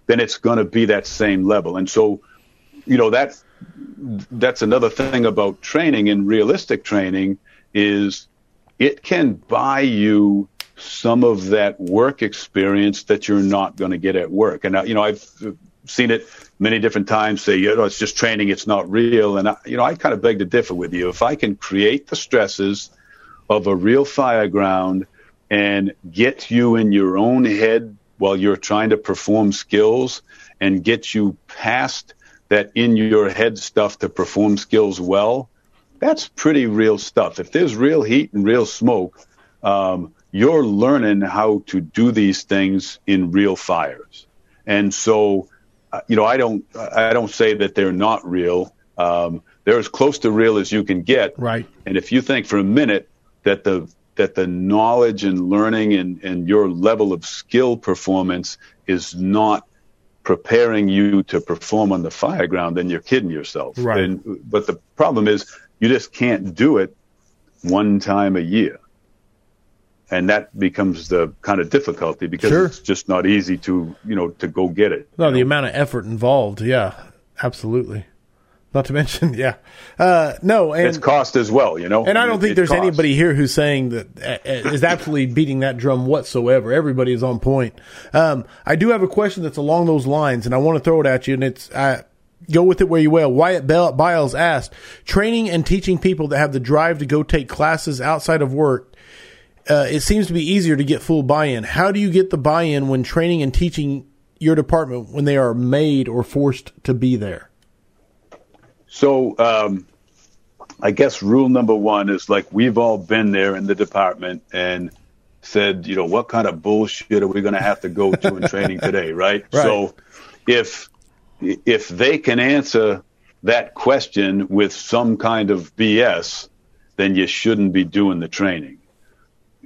Then it's going to be that same level. And so, you know, that's that's another thing about training and realistic training is it can buy you some of that work experience that you're not going to get at work. And, uh, you know, I've seen it many different times say, you know, it's just training, it's not real. And, I, you know, I kind of beg to differ with you. If I can create the stresses of a real fire ground and get you in your own head while you're trying to perform skills and get you past that in your head stuff to perform skills well, that's pretty real stuff. If there's real heat and real smoke, um, you're learning how to do these things in real fires. And so, uh, you know, I don't, I don't say that they're not real. Um, they're as close to real as you can get. Right. And if you think for a minute that the that the knowledge and learning and, and your level of skill performance is not preparing you to perform on the fire ground, then you're kidding yourself. Right. And, but the problem is you just can't do it one time a year and that becomes the kind of difficulty because sure. it's just not easy to you know to go get it. No, the amount of effort involved, yeah, absolutely. Not to (laughs) mention, yeah, uh, no, and it's cost as well, you know. And I don't it, think there's costs. anybody here who's saying that uh, is absolutely beating that drum whatsoever. Everybody is on point. Um, I do have a question that's along those lines, and I want to throw it at you, and it's. Uh, Go with it where you will. Wyatt Biles asked, training and teaching people that have the drive to go take classes outside of work uh, it seems to be easier to get full buy-in. How do you get the buy-in when training and teaching your department when they are made or forced to be there? So, um, I guess rule number one is like we've all been there in the department and said, you know, what kind of bullshit are we going to have to go to in training today, (laughs) right? right? So, if if they can answer that question with some kind of BS, then you shouldn't be doing the training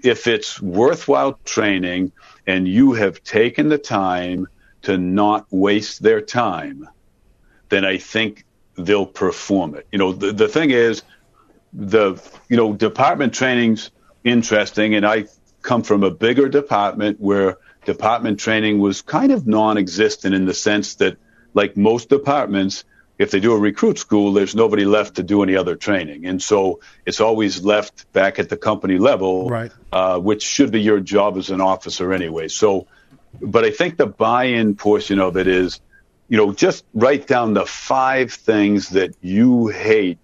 if it's worthwhile training and you have taken the time to not waste their time, then I think they'll perform it. You know, the, the thing is, the, you know, department training's interesting, and I come from a bigger department where department training was kind of non existent in the sense that, like most departments, if they do a recruit school, there's nobody left to do any other training. And so it's always left back at the company level, right. uh, which should be your job as an officer anyway. So, but I think the buy in portion of it is, you know, just write down the five things that you hate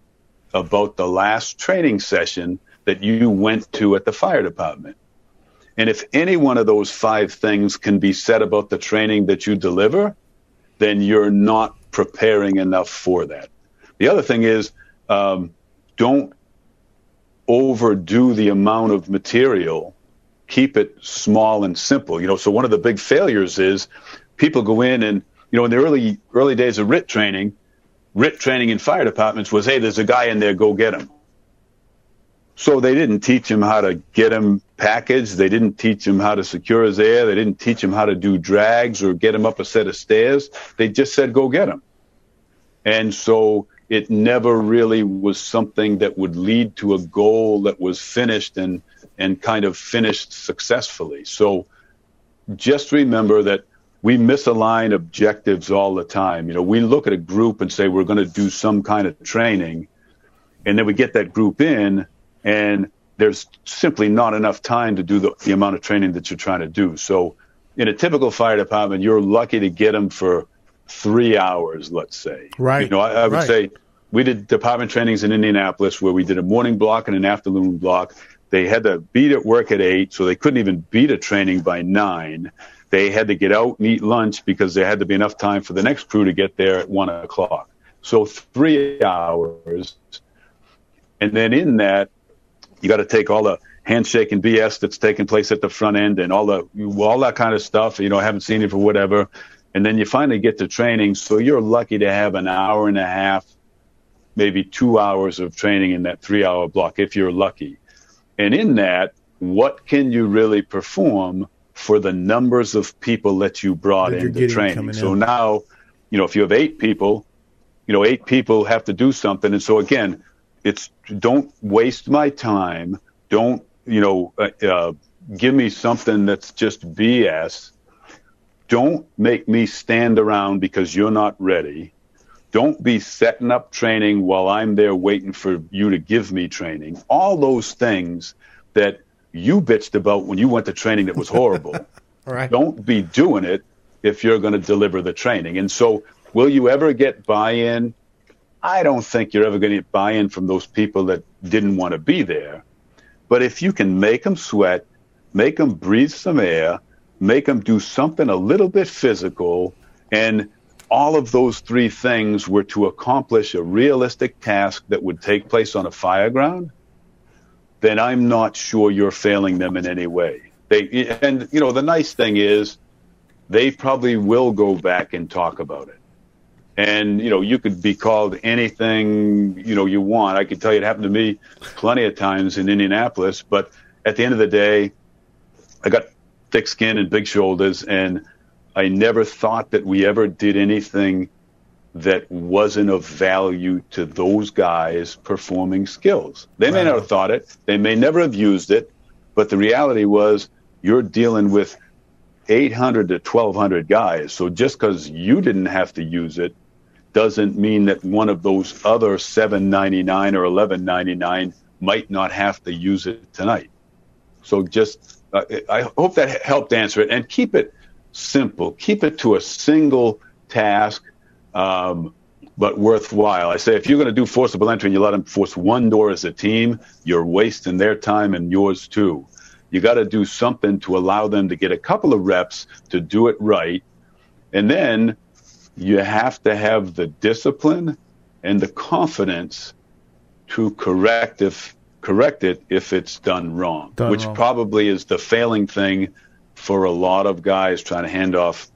about the last training session that you went to at the fire department. And if any one of those five things can be said about the training that you deliver, then you're not preparing enough for that. The other thing is um, don't overdo the amount of material. Keep it small and simple. You know, so one of the big failures is people go in and you know in the early early days of RIT training, RIT training in fire departments was, hey, there's a guy in there, go get him. So they didn't teach him how to get him packaged. They didn't teach him how to secure his air. They didn't teach him how to do drags or get him up a set of stairs. They just said, go get him. And so it never really was something that would lead to a goal that was finished and, and kind of finished successfully. So just remember that we misalign objectives all the time. You know, we look at a group and say we're going to do some kind of training, and then we get that group in, and there's simply not enough time to do the, the amount of training that you're trying to do. So, in a typical fire department, you're lucky to get them for three hours, let's say. Right. You know, I, I would right. say we did department trainings in Indianapolis where we did a morning block and an afternoon block. They had to be at work at eight, so they couldn't even beat to training by nine. They had to get out and eat lunch because there had to be enough time for the next crew to get there at one o'clock. So three hours. And then in that, you got to take all the handshake and BS that's taking place at the front end and all the all that kind of stuff. You know, I haven't seen it for whatever. And then you finally get to training. So you're lucky to have an hour and a half, maybe two hours of training in that three hour block if you're lucky. And in that, what can you really perform for the numbers of people that you brought That into training? So in. now, you know, if you have eight people, you know, eight people have to do something. And so again, it's don't waste my time. Don't, you know, uh, uh, give me something that's just BS. Don't make me stand around because you're not ready. Don't be setting up training while I'm there waiting for you to give me training. All those things that you bitched about when you went to training that was horrible (laughs) Right. don't be doing it if you're going to deliver the training. And so, will you ever get buy in? I don't think you're ever going to get buy in from those people that didn't want to be there. But if you can make them sweat, make them breathe some air, make them do something a little bit physical, and all of those three things were to accomplish a realistic task that would take place on a fire ground, then I'm not sure you're failing them in any way. They and you know the nice thing is they probably will go back and talk about it. And you know you could be called anything you know you want. I could tell you it happened to me plenty of times in Indianapolis, but at the end of the day, I got thick skin and big shoulders, and I never thought that we ever did anything that wasn't of value to those guys performing skills. They may not have thought it, they may never have used it, but the reality was you're dealing with 800 to 1200 guys. So just because you didn't have to use it doesn't mean that one of those other 799 or 1199 might not have to use it tonight. So just, I hope that helped answer it and keep it simple. Keep it to a single task, um, but worthwhile. I say if you're going to do forcible entry and you let them force one door as a team, you're wasting their time and yours too. You got to do something to allow them to get a couple of reps to do it right. And then you have to have the discipline and the confidence to correct if correct it if it's done wrong, Done which wrong. probably is the failing thing for a lot of guys trying to hand off,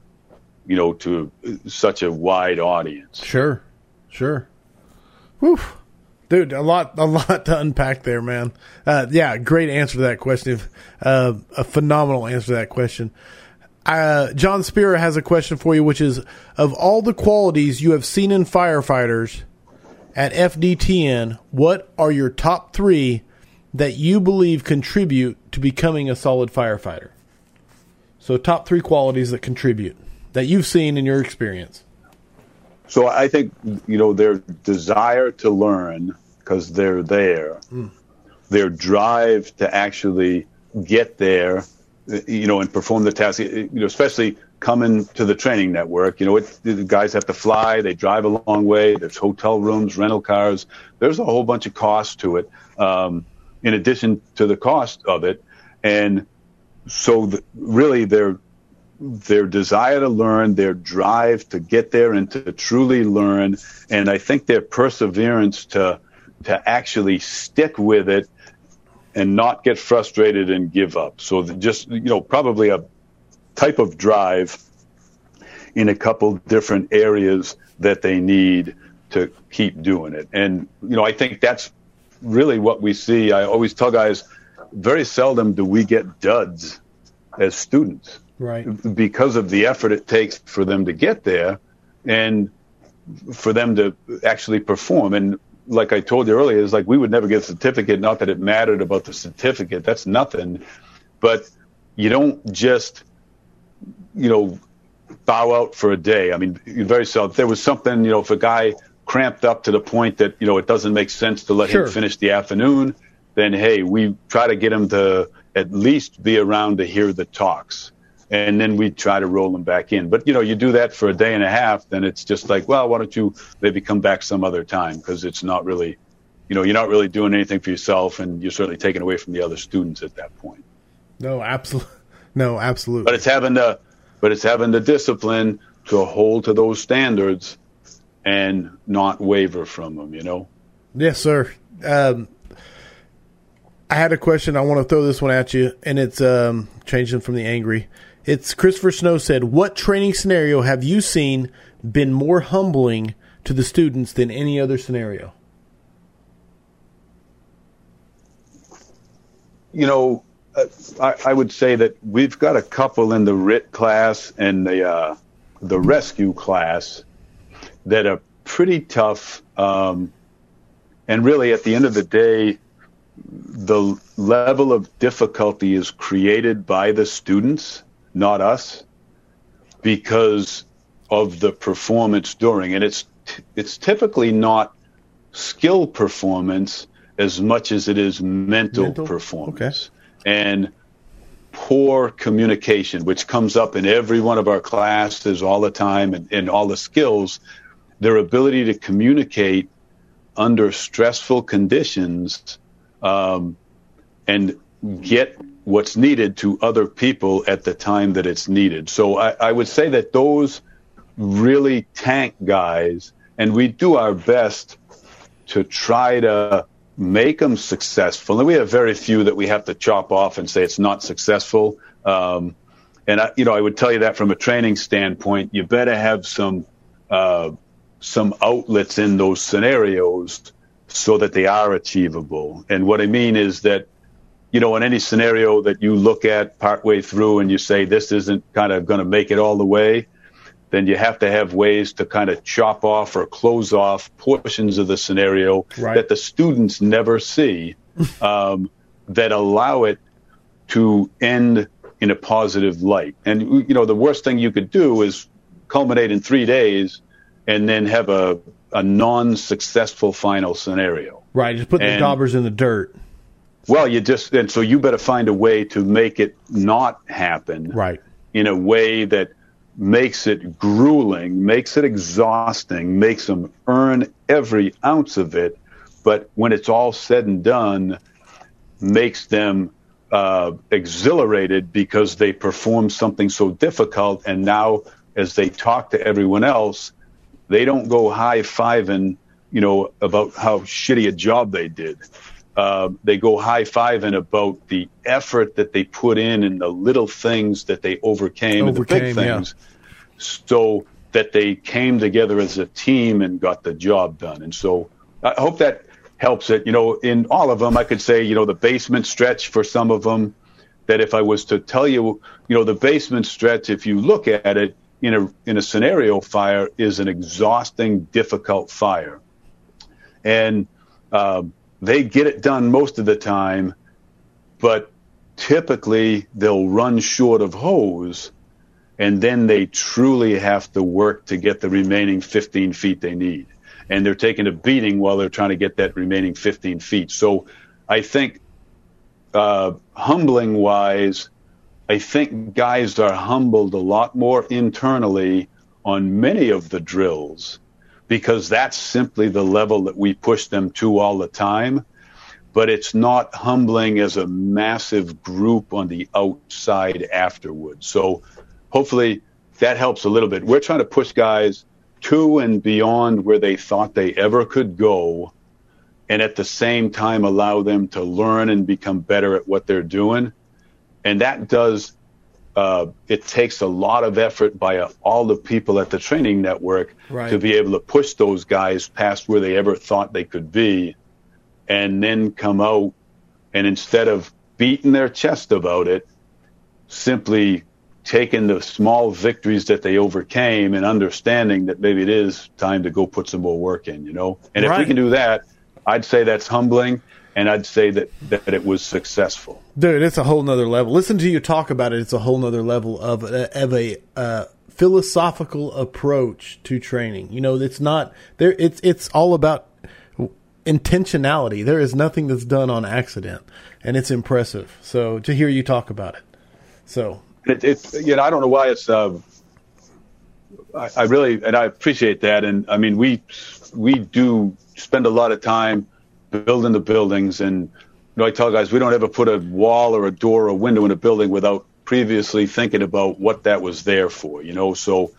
you know, to such a wide audience. Sure, sure. Whew. Dude, a lot, a lot to unpack there, man. Uh, yeah, great answer to that question. Uh, a phenomenal answer to that question. Uh, John Spira has a question for you, which is: of all the qualities you have seen in firefighters at FDTN, what are your top three that you believe contribute to becoming a solid firefighter? So, top three qualities that contribute that you've seen in your experience. So I think you know their desire to learn because they're there, hmm. their drive to actually get there, you know, and perform the task. You know, especially coming to the training network. You know, it, the guys have to fly. They drive a long way. There's hotel rooms, rental cars. There's a whole bunch of costs to it. Um, in addition to the cost of it, and so the, really their their desire to learn, their drive to get there and to truly learn, and I think their perseverance to to actually stick with it and not get frustrated and give up. So just you know probably a type of drive in a couple different areas that they need to keep doing it. And you know I think that's really what we see. I always tell guys very seldom do we get duds as students Right. because of the effort it takes for them to get there and for them to actually perform. And like I told you earlier, is like we would never get a certificate. Not that it mattered about the certificate, that's nothing. But you don't just, you know, bow out for a day. I mean, very seldom. There was something, you know, if a guy cramped up to the point that, you know, it doesn't make sense to let Sure. him finish the afternoon, then hey, we try to get him to at least be around to hear the talks. And then we try to roll him back in. But, you know, you do that for a day and a half, then it's just like, well, why don't you maybe come back some other time? Because it's not really, you know, you're not really doing anything for yourself and you're certainly taking away from the other students at that point. No, absolutely. No, absolutely. But it's having the, but it's having the discipline to hold to those standards and not waver from them, you know? Yes, sir. Um, I had a question. I want to throw this one at you, and it's um, changing from the angry. It's Christopher Snow said, "What training scenario have you seen been more humbling to the students than any other scenario?" You know, I, I, would say that we've got a couple in the RIT class and the uh, the rescue class that are pretty tough. Um, and really, at the end of the day, the level of difficulty is created by the students, not us, because of the performance during. And it's it's typically not skill performance as much as it is mental, mental? performance. Okay. And poor communication, which comes up in every one of our classes all the time and, and all the skills, their ability to communicate under stressful conditions um, and get what's needed to other people at the time that it's needed. So I, I would say that those really tank guys, and we do our best to try to make them successful. And we have very few that we have to chop off and say it's not successful. Um, and I, you know, I would tell you that from a training standpoint, you better have some uh, some outlets in those scenarios so that they are achievable. And what I mean is that, you know, in any scenario that you look at partway through and you say this isn't kind of going to make it all the way, then you have to have ways to kind of chop off or close off portions of the scenario right. that the students never see (laughs) um, that allow it to end in a positive light. And, you know, the worst thing you could do is culminate in three days and then have a, a non successful final scenario. Right. Just put the daubers in the dirt. Well, you just, and so you better find a way to make it not happen. Right. In a way that makes it grueling, makes it exhausting, makes them earn every ounce of it. But when it's all said and done, makes them uh, exhilarated because they performed something so difficult. And now, as they talk to everyone else, they don't go high fiving, you know, about how shitty a job they did. Uh, they go high fiving about the effort that they put in and the little things that they overcame, overcame and the big things, yeah. So that they came together as a team and got the job done. And so I hope that helps it. You know, in all of them, I could say, you know, the basement stretch for some of them. That if I was to tell you, you know, the basement stretch, if you look at it in a in a scenario fire, is an exhausting, difficult fire, and um, they get it done most of the time, but typically they'll run short of hose, and then they truly have to work to get the remaining 15 feet they need. And they're taking a beating while they're trying to get that remaining 15 feet. So I think, uh, humbling wise, I think guys are humbled a lot more internally on many of the drills because that's simply the level that we push them to all the time. But it's not humbling as a massive group on the outside afterwards. So hopefully that helps a little bit. We're trying to push guys to and beyond where they thought they ever could go, and at the same time allow them to learn and become better at what they're doing. And that does uh, it takes a lot of effort by uh, all the people at the training network right. to be able to push those guys past where they ever thought they could be, and then come out and instead of beating their chest about it, simply taking the small victories that they overcame and understanding that maybe it is time to go put some more work in, you know. And right. if we can do that, I'd say that's humbling and I'd say that, that it was successful. Dude, it's a whole nother level. Listen to you talk about it. It's a whole nother level of a, of a uh, philosophical approach to training. You know, it's not there. It's it's all about intentionality. There is nothing that's done on accident, and it's impressive. So to hear you talk about it, so it, it's you know I don't know why it's. Uh, I, I really and I appreciate that, and I mean we we do spend a lot of time building the buildings. And you know, I tell guys we don't ever put a wall or a door or a window in a building without previously thinking about what that was there for. You know, so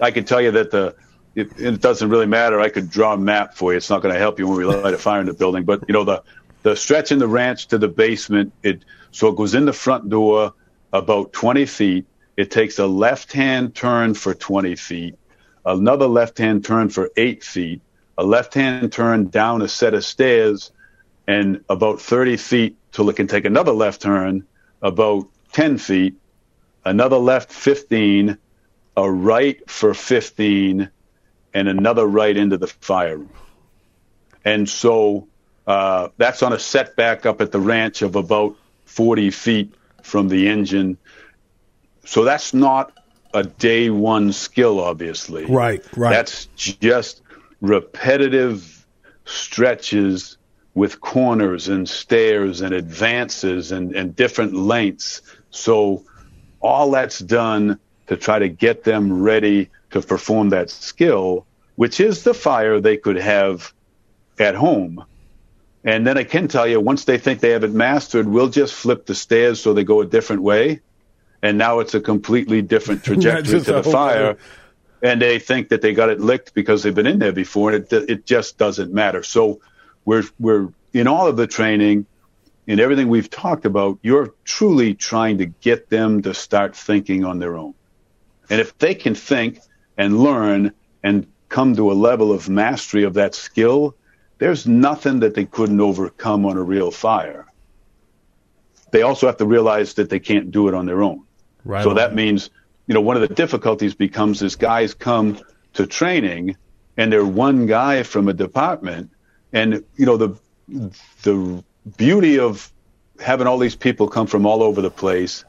I can tell you that the it, it doesn't really matter. I could draw a map for you. It's not going to help you when we light a fire in the building. But you know the the stretch in the ranch to the basement. It so it goes in the front door about 20 feet. It takes a left hand turn for 20 feet, another left hand turn for eight feet, a left hand turn down a set of stairs, and about 30 feet till it can take another left turn, about 10 feet, another left 15, a right for 15, and another right into the fire room. And so uh, that's on a setback up at the ranch of about 40 feet from the engine. So that's not a day one skill, obviously. Right, right. That's just repetitive stretches with corners and stairs and advances and, and different lengths. So all that's done to try to get them ready to perform that skill, which is the fire they could have at home. And then I can tell you, once they think they have it mastered, we'll just flip the stairs so they go a different way. And now it's a completely different (laughs) trajectory to the fire. Way. And they think that they got it licked because they've been in there before, and it, it just doesn't matter. So we're, we're in all of the training, in everything we've talked about, you're truly trying to get them to start thinking on their own. And if they can think and learn and come to a level of mastery of that skill, there's nothing that they couldn't overcome on a real fire. They also have to realize that they can't do it on their own. Right so on. that means, you know, one of the difficulties becomes is guys come to training and they're one guy from a department and you know the the beauty of having all these people come from all over the place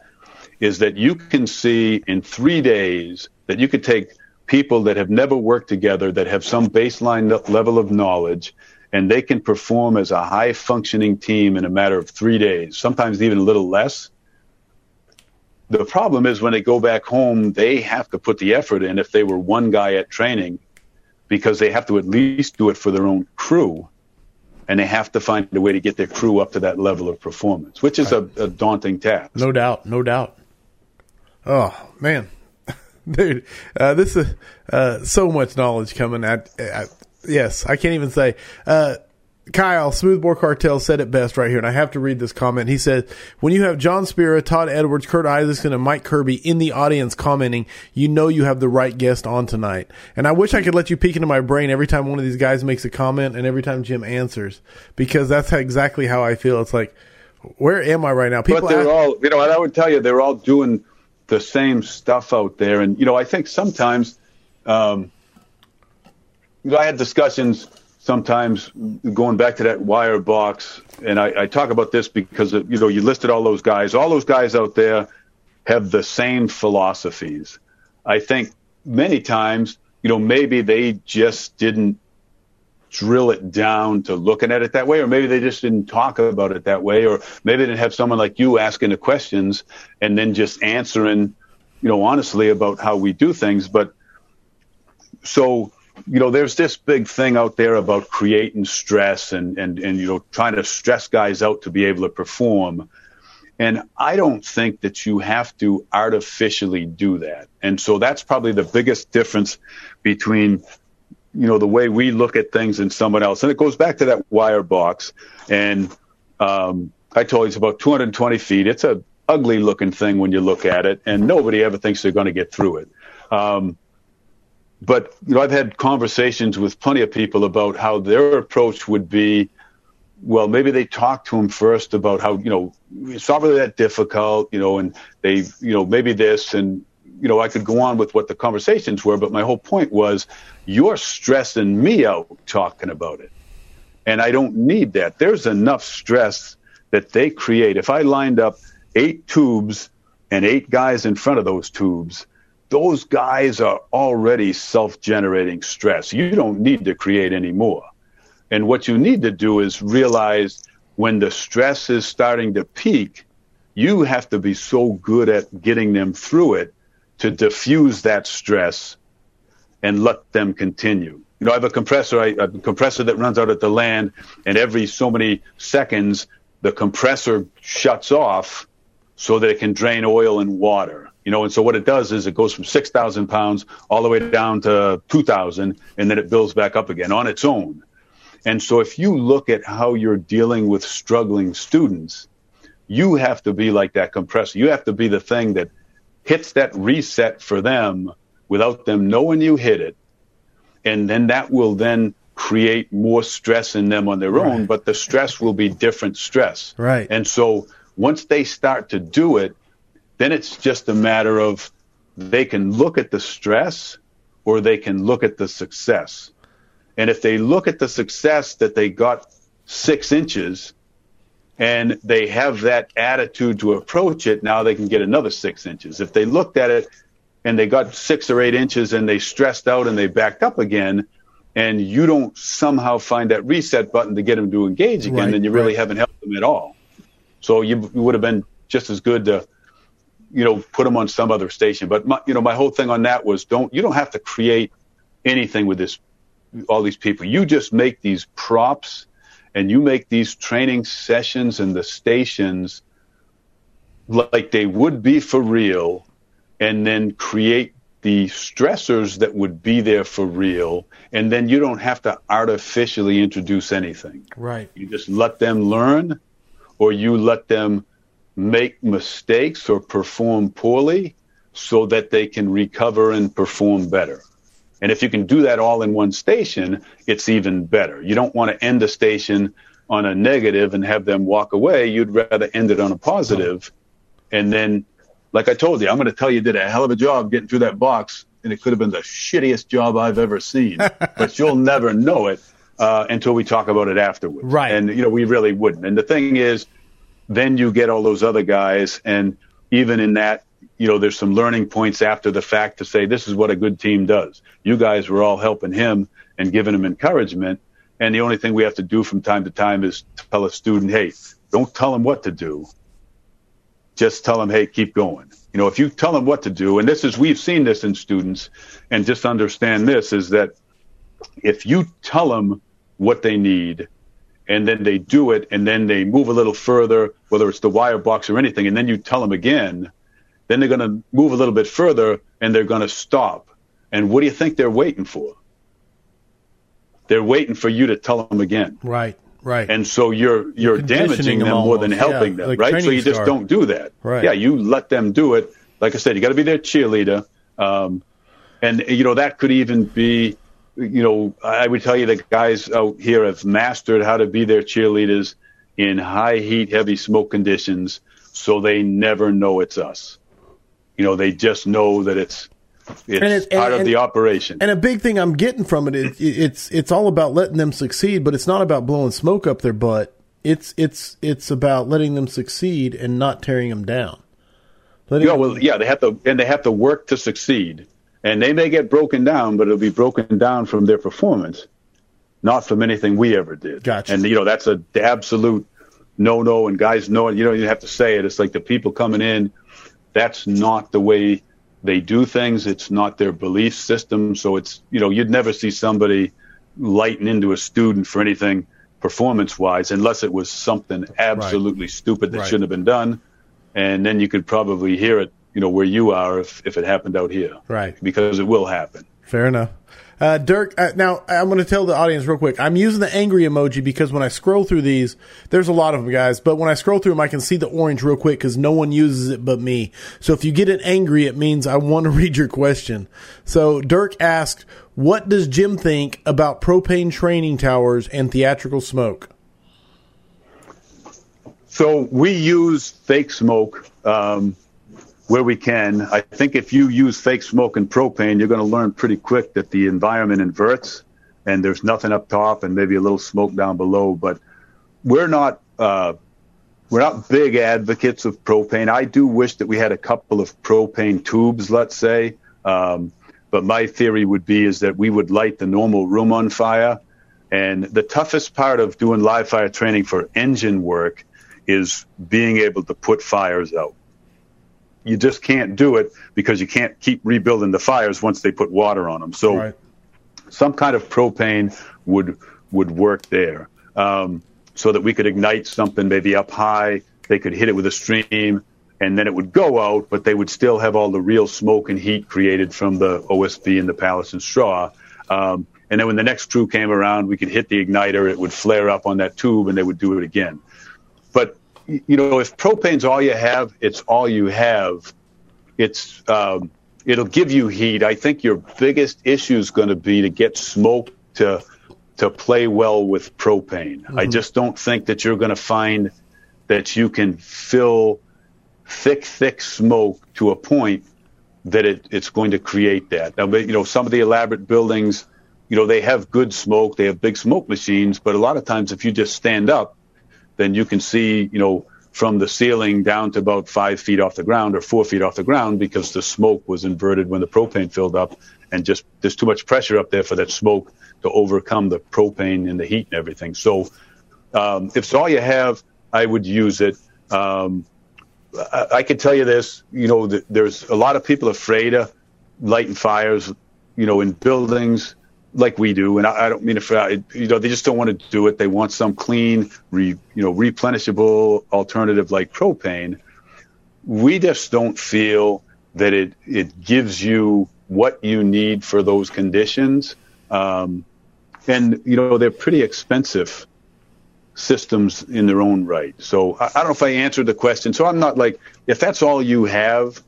is that you can see in three days that you could take people that have never worked together, that have some baseline level of knowledge, and they can perform as a high functioning team in a matter of three days, sometimes even a little less. The problem is when they go back home, they have to put the effort in if they were one guy at training because they have to at least do it for their own crew and they have to find a way to get their crew up to that level of performance, which is a, a daunting task. No doubt, no doubt. Oh man, (laughs) dude, uh, this is uh, so much knowledge coming at, at. Yes, I can't even say. Uh, Kyle, Smoothbore Cartel said it best right here, and I have to read this comment. He said, when you have John Spira, Todd Edwards, Kurt Isaacson, and Mike Kirby in the audience commenting, you know you have the right guest on tonight. And I wish I could let you peek into my brain every time one of these guys makes a comment and every time Jim answers, because that's exactly how I feel. It's like, where am I right now? People but they're ask- all, you know, and I would tell you, they're all doing the same stuff out there. And, you know, I think sometimes, um, you know, I had discussions sometimes going back to that wire box, and I, I talk about this because uh, you know you listed all those guys. All those guys out there have the same philosophies. I think many times, you know, maybe they just didn't drill it down to looking at it that way, or maybe they just didn't talk about it that way, or maybe they didn't have someone like you asking the questions and then just answering, you know, honestly about how we do things. But so you know, there's this big thing out there about creating stress and, and, and, you know, trying to stress guys out to be able to perform. And I don't think that you have to artificially do that. And so that's probably the biggest difference between, you know, the way we look at things and someone else. And it goes back to that wire box. And, um, I told you it's about 220 feet. It's a ugly looking thing when you look at it and nobody ever thinks they're going to get through it. Um, but you know, I've had conversations with plenty of people about how their approach would be. Well, maybe they talk to him first about how you know it's not really that difficult, you know, and they, you know, maybe this, and you know, I could go on with what the conversations were, but my whole point was, you're stressing me out talking about it, and I don't need that. There's enough stress that they create. If I lined up eight tubes and eight guys in front of those tubes those guys are already self generating stress. You don't need to create any more. And what you need to do is realize when the stress is starting to peak, you have to be so good at getting them through it to diffuse that stress and let them continue. You know, I have a compressor, I, a compressor that runs out at the land, and every so many seconds, the compressor shuts off so that it can drain oil and water You know, and so what it does is it goes from 6,000 pounds all the way down to 2,000, and then it builds back up again on its own. And so if you look at how you're dealing with struggling students, you have to be like that compressor. You have to be the thing that hits that reset for them without them knowing you hit it. And then that will then create more stress in them on their right. own, but the stress will be different stress. Right. And so once they start to do it, then it's just a matter of they can look at the stress or they can look at the success. And if they look at the success that they got six inches and they have that attitude to approach it, now they can get another six inches. If they looked at it and they got six or eight inches and they stressed out and they backed up again, and you don't somehow find that reset button to get them to engage again, right, then you really right. haven't helped them at all. So you, you would have been just as good to you know, put them on some other station. But my, you know, my whole thing on that was don't you don't have to create anything with this all these people. You just make these props and you make these training sessions and the stations like they would be for real and then create the stressors that would be there for real and then you don't have to artificially introduce anything. Right. You just let them learn or you let them make mistakes or perform poorly so that they can recover and perform better. And if you can do that all in one station, it's even better. You don't want to end a station on a negative and have them walk away. You'd rather end it on a positive. And then, like I told you, I'm going to tell you did a hell of a job getting through that box, and it could have been the shittiest job I've ever seen. (laughs) but you'll never know it uh, until we talk about it afterwards. Right. And, you know, we really wouldn't. And the thing is, then you get all those other guys. And even in that, you know, there's some learning points after the fact to say this is what a good team does. You guys were all helping him and giving him encouragement. And the only thing we have to do from time to time is tell a student, hey, don't tell him what to do. Just tell him, hey, keep going. You know, if you tell them what to do, and this is, we've seen this in students, and just understand this is that if you tell them what they need, and then they do it and then they move a little further, whether it's the wire box or anything, and then you tell them again, then they're going to move a little bit further and they're going to stop. And what do you think they're waiting for? They're waiting for you to tell them again. Right, right. And so you're you're, damaging them, them more than helping yeah, them, like right? So you just don't do that. Right. Yeah, you let them do it. Like I said, you got to be their cheerleader. Um, and you know that could even be you know, I would tell you that guys out here have mastered how to be their cheerleaders in high heat, heavy smoke conditions, so they never know it's us. You know, they just know that it's it's, and part and, of the operation. And a big thing I'm getting from it is it's it's all about letting them succeed, but it's not about blowing smoke up their butt. It's it's it's about letting them succeed and not tearing them down. Letting yeah, well, yeah, they have to and they have to work to succeed and they may get broken down, but it'll be broken down from their performance, not from anything we ever did. Gotcha. And you know that's a absolute no no, and guys know it. You don't even have to say it. It's like the people coming in. That's not the way they do things. It's not their belief system. So it's you know you'd never see somebody lighten into a student for anything performance wise unless it was something absolutely right. stupid that right. shouldn't have been done. And then you could probably hear it you know, where you are if, if it happened out here. Right. Because it will happen. Fair enough. Uh, Dirk, uh, now I'm going to tell the audience real quick. I'm using the angry emoji because when I scroll through these, there's a lot of them, guys. But when I scroll through them, I can see the orange real quick because no one uses it but me. So if you get it angry, it means I want to (laughs) read your question. So Dirk asked, "What does Jim think about propane training towers and theatrical smoke?" So we use fake smoke. Um, where we can. I think if you use fake smoke and propane, you're going to learn pretty quick that the environment inverts and there's nothing up top and maybe a little smoke down below. But we're not uh, we're not big advocates of propane. I do wish that we had a couple of propane tubes, let's say. Um, but my theory would be is that we would light the normal room on fire. And the toughest part of doing live fire training for engine work is being able to put fires out you just can't do it because you can't keep rebuilding the fires once they put water on them. So right. some kind of propane would would work there, um, so that we could ignite something maybe up high. They could hit it with a stream, and then it would go out, but they would still have all the real smoke and heat created from the OSB and the pallets and straw. Um, and then when the next crew came around, we could hit the igniter, it would flare up on that tube, and they would do it again. You know, if propane's all you have, it's all you have. It's um, it'll give you heat. I think your biggest issue is going to be to get smoke to to play well with propane. Mm-hmm. I just don't think that you're going to find that you can fill thick, thick smoke to a point that it, it's going to create that. Now, but, you know, some of the elaborate buildings, you know, they have good smoke, they have big smoke machines, but a lot of times if you just stand up, then you can see, you know, from the ceiling down to about five feet off the ground or four feet off the ground because the smoke was inverted when the propane filled up and just there's too much pressure up there for that smoke to overcome the propane and the heat and everything. So um, if it's all you have, I would use it. Um, I, I can tell you this, you know, there's a lot of people afraid of lighting fires, you know, in buildings like we do. And I, I don't mean to, you know, they just don't want to do it. They want some clean, re, you know, replenishable alternative like propane. We just don't feel that it, it gives you what you need for those conditions. Um, and, you know, they're pretty expensive systems in their own right. So I, I don't know if I answered the question. So I'm not like, if that's all you have,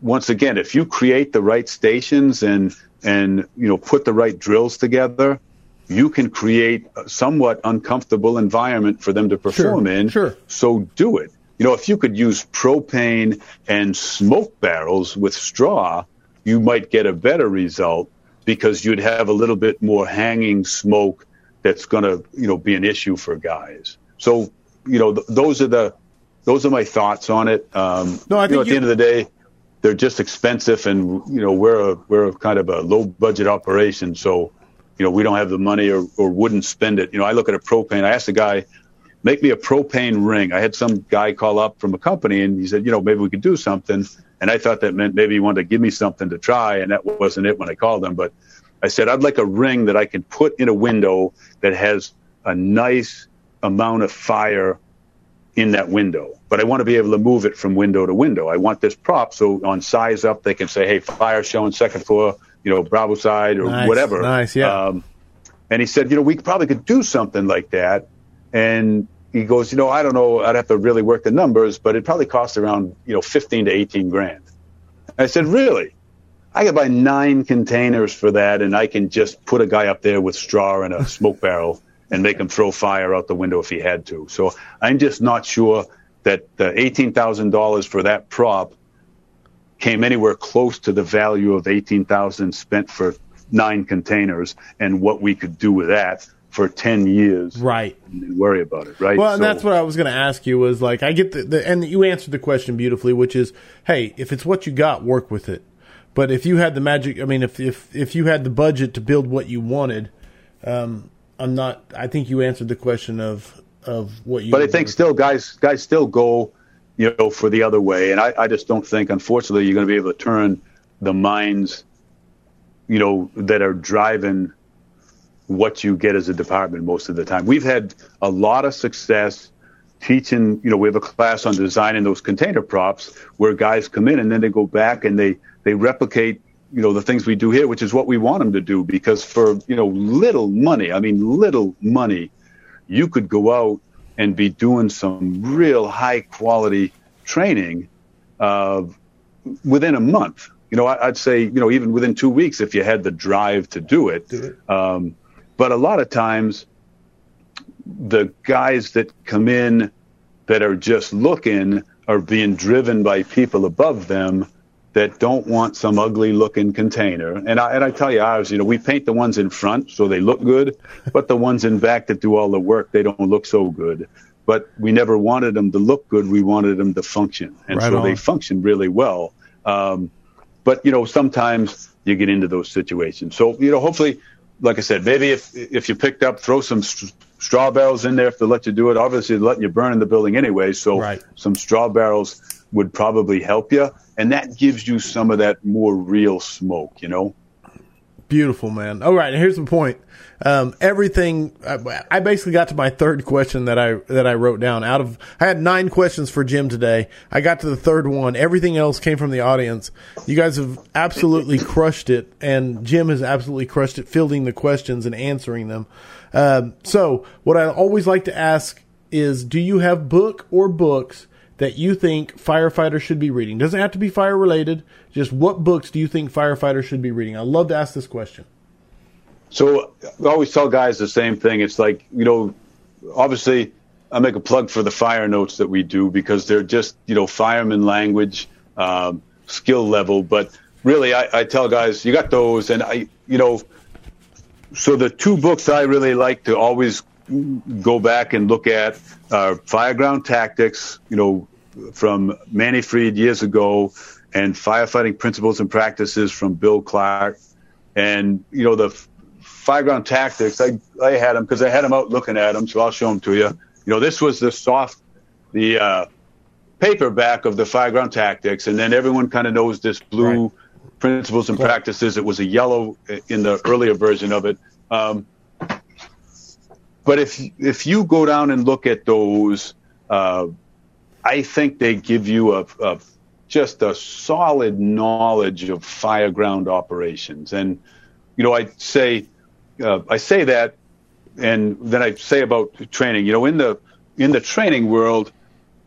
once again, if you create the right stations and, and, you know, put the right drills together, you can create a somewhat uncomfortable environment for them to perform sure, in. Sure. So do it. You know, if you could use propane and smoke barrels with straw, you might get a better result because you'd have a little bit more hanging smoke that's going to you know be an issue for guys. So you know th- those are the those are my thoughts on it. Um, no, I think you know, at you... the end of the day, they're just expensive, and you know we're a we're a kind of a low budget operation, so you know we don't have the money or, or wouldn't spend it. You know, I look at a propane. I asked the guy, make me a propane ring. I had some guy call up from a company, and he said, you know, maybe we could do something. And I thought that meant maybe he wanted to give me something to try, and that wasn't it when I called him. But I said, I'd like a ring that I can put in a window that has a nice amount of fire in that window. But I want to be able to move it from window to window. I want this prop so on size up they can say, hey, fire showing second floor, you know, Bravo side or nice, whatever. Nice, yeah. Um, and he said, you know, we probably could do something like that. And he goes, you know, I don't know, I'd have to really work the numbers, but it probably costs around, you know, 15 to 18 grand. I said, really? I could buy nine containers for that, and I can just put a guy up there with straw and a smoke barrel and make him throw fire out the window if he had to. So I'm just not sure that the $18,000 for that prop came anywhere close to the value of 18,000 spent for nine containers and what we could do with that for 10 years right. and worry about it right? Well and so, that's what i was going to ask you was like i get the, the and you answered the question beautifully which is hey if it's what you got work with it. But if you had the magic, I mean, if if if you had the budget to build what you wanted, um, I'm not. I think you answered the question of of what you. But I think still, guys, guys still go, you know, for the other way, and I, I just don't think, unfortunately, you're going to be able to turn the minds, you know, that are driving what you get as a department most of the time. We've had a lot of success teaching, you know, we have a class on designing those container props where guys come in and then they go back and they they replicate you know the things we do here which is what we want them to do because for you know little money i mean little money you could go out and be doing some real high quality training uh, within a month you know I, would say you know even within two weeks if you had the drive to do it, do it. Um, but a lot of times the guys that come in that are just looking are being driven by people above them that don't want some ugly looking container. And I, and I tell you ours, you know, we paint the ones in front so they look good, but the ones in back that do all the work, they don't look so good. But we never wanted them to look good. We wanted them to function. And right so on. they function really well. Um, but, you know, sometimes you get into those situations. So, you know, hopefully, like I said, maybe if, if you picked up, throw some st- straw barrels in there if they let you do it. Obviously, letting you burn in the building anyway. So right. some straw barrels would probably help you and that gives you some of that more real smoke, you know. Beautiful, man. All right, here's the point. Um, everything I, I, basically got to my third question that I that I wrote down. Out of I had nine questions for Jim today. I got to the third one. Everything else came from the audience. You guys have absolutely (laughs) crushed it, and Jim has absolutely crushed it fielding the questions and answering them. Um, so, what I always like to ask is, do you have book or books? That you think firefighters should be reading? Doesn't have to be fire related. Just what books do you think firefighters should be reading? I love to ask this question. So I always tell guys the same thing. It's like, you know, obviously I make a plug for the fire notes that we do because they're just, you know, fireman language, um, skill level. But really, I, I tell guys, you got those. And I, you know, so the two books I really like to always go back and look at uh, Fireground Tactics, you know, from Manny Fried years ago, and Firefighting Principles and Practices from Bill Clark. And, you know, the Fireground Tactics, I, I had them because I had them out looking at them, so I'll show them to you. You know, this was the soft, the uh, paperback of the Fireground Tactics, and then everyone kind of knows this blue right. Principles and Practices. It was a yellow in the earlier version of it. Um, but if if you go down and look at those, uh, I think they give you a, a, just a solid knowledge of fireground operations. And you know, I say uh, I say that, and then I say about training. You know, in the in the training world,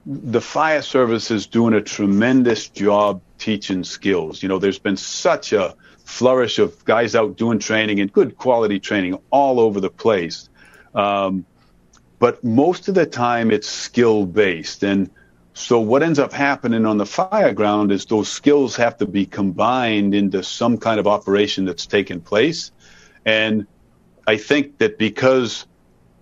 the fire service is doing a tremendous job teaching skills. You know, there's been such a flourish of guys out doing training and good quality training all over the place. Um, but most of the time it's skill based. And so what ends up happening on the fire ground is those skills have to be combined into some kind of operation that's taken place. And I think that because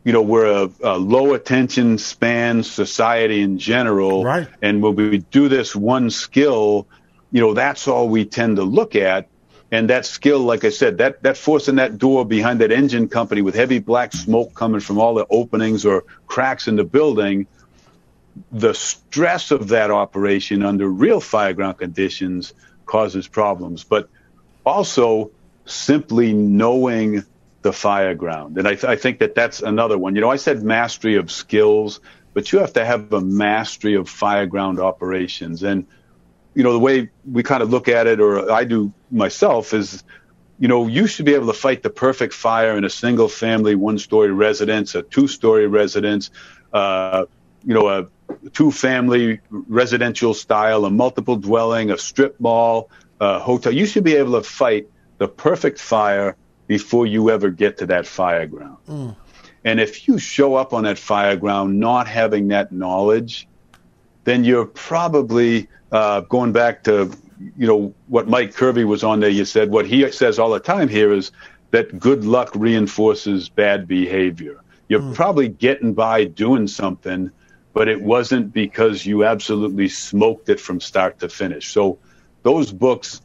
you know we're a, a low attention span society in general, right. and when we do this one skill, you know that's all we tend to look at and that skill, like I said, that that forcing that door behind that engine company with heavy black smoke coming from all the openings or cracks in the building, the stress of that operation under real fireground conditions causes problems. But also simply knowing the fireground, and I, th- I think that that's another one. You know, I said mastery of skills, but you have to have a mastery of fireground operations and you know, the way we kind of look at it, or I do myself, is, you know, you should be able to fight the perfect fire in a single family, one story residence, a two story residence, uh, you know, a two family residential style, a multiple dwelling, a strip mall, a hotel. You should be able to fight the perfect fire before you ever get to that fire ground. Mm. And if you show up on that fire ground not having that knowledge, then you're probably uh, going back to you know what Mike Kirby was on there. You said what he says all the time here is that good luck reinforces bad behavior. You're mm. probably getting by doing something, but it wasn't because you absolutely smoked it from start to finish. So those books,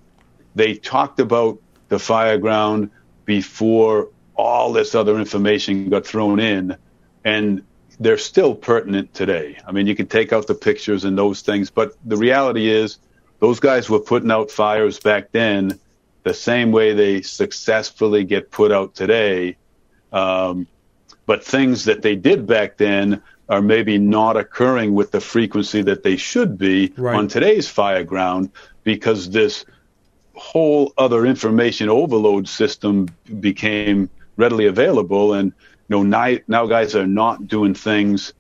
they talked about the fire ground before all this other information got thrown in, and they're still pertinent today. I mean, you can take out the pictures and those things, but the reality is those guys were putting out fires back then the same way they successfully get put out today. Um, but things that they did back then are maybe not occurring with the frequency that they should be right. on today's fire ground because this whole other information overload system became readily available and know, now, now guys are not doing things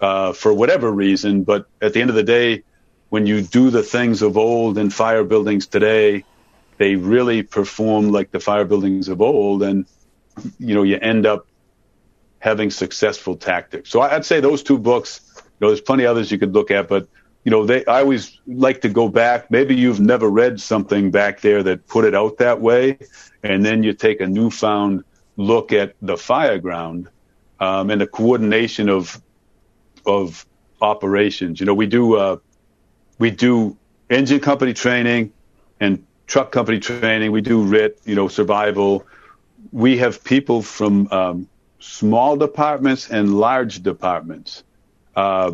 uh, for whatever reason, but at the end of the day, when you do the things of old in fire buildings today, they really perform like the fire buildings of old, and you know you end up having successful tactics. So I'd say those two books. You know, there's plenty others you could look at, but you know, they I always like to go back. Maybe you've never read something back there that put it out that way, and then you take a newfound look at the fire ground um, and the coordination of of operations. You know, we do uh, we do engine company training and truck company training. We do RIT, you know, survival. We have people from um, small departments and large departments. Uh,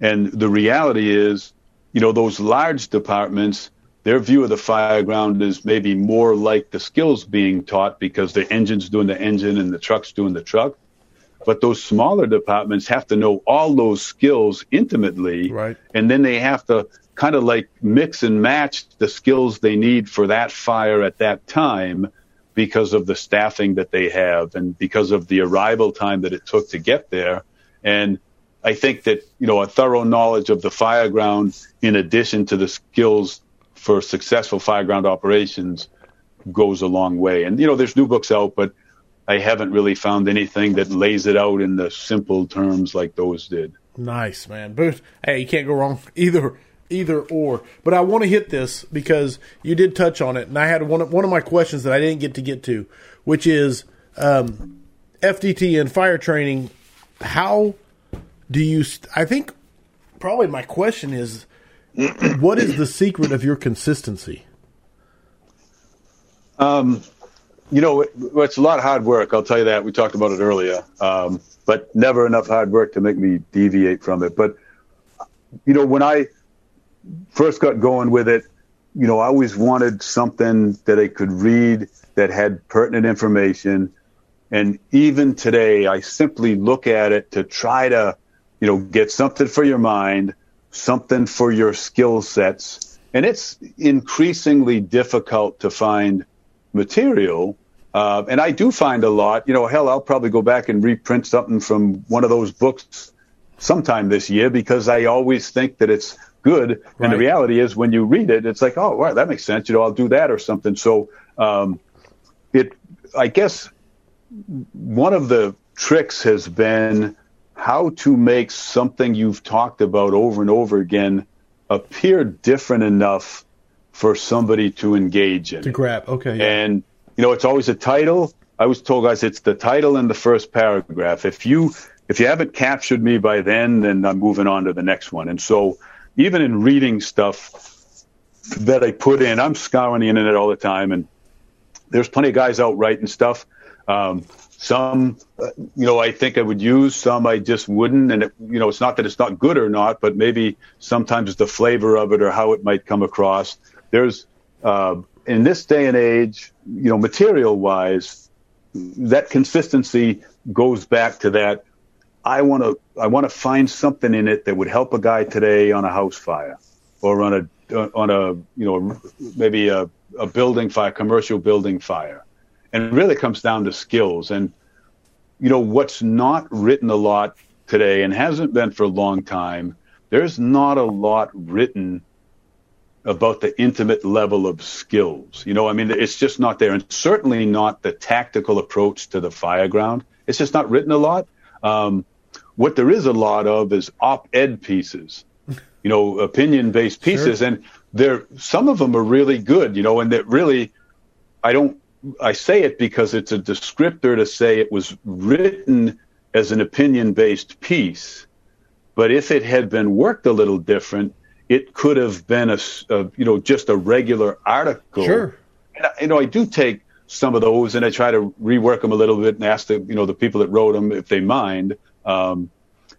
and the reality is, you know, those large departments their view of the fireground is maybe more like the skills being taught because the engine's doing the engine and the truck's doing the truck. But those smaller departments have to know all those skills intimately. Right. And then they have to kind of like mix and match the skills they need for that fire at that time because of the staffing that they have and because of the arrival time that it took to get there. And I think that, you know, a thorough knowledge of the fireground in addition to the skills for successful fireground operations goes a long way. And, you know, there's new books out, but I haven't really found anything that lays it out in the simple terms like those did. Nice, man. But hey, you can't go wrong (laughs) either either or. But I want to hit this because you did touch on it, and I had one of, one of my questions that I didn't get to get to, which is um, FDT and fire training. How do you? St- I think probably my question is, what is the secret of your consistency? Um, you know, it, it's a lot of hard work. I'll tell you that. We talked about it earlier, um, but never enough hard work to make me deviate from it. But you know, when I first got going with it, you know, I always wanted something that I could read that had pertinent information. And even today, I simply look at it to try to, you know, get something for your mind, something for your skill sets. And it's increasingly difficult to find material. Uh, and I do find a lot, you know, hell, I'll probably go back and reprint something from one of those books sometime this year because I always think that it's good. Right. And the reality is, when you read it, it's like, oh, wow, that makes sense. You know, I'll do that or something. So, um, it, I guess, one of the tricks has been how to make something you've talked about over and over again appear different enough for somebody to engage in. To grab, okay. Yeah. And you know, it's always a title. I was told guys, it's the title and the first paragraph. If you if you haven't captured me by then, then I'm moving on to the next one. And so even in reading stuff that I put in, I'm scouring the internet all the time, and there's plenty of guys out writing stuff. Um, some, uh, you know, I think I would use. Some I just wouldn't. And it, you know, it's not that it's not good or not, but maybe sometimes it's the flavor of it or how it might come across. There's uh, in this day and age, you know, material wise, that consistency goes back to that I want to I want to find something in it that would help a guy today on a house fire or on a on a you know maybe a, a building fire, commercial building fire, and it really comes down to skills. And you know what's not written a lot today and hasn't been for a long time. There's not a lot written about the intimate level of skills. You know, I mean, it's just not there, and certainly not the tactical approach to the fireground. It's just not written a lot. Um, what there is a lot of is op-ed pieces, (laughs) you know, opinion-based pieces, sure. and there some of them are really good, you know, and that really, I don't, I say it because it's a descriptor to say it was written as an opinion-based piece, but if it had been worked a little different, it could have been a, a you know just a regular article. Sure. And, you know, I do take some of those and I try to rework them a little bit and ask the you know the people that wrote them if they mind. Um,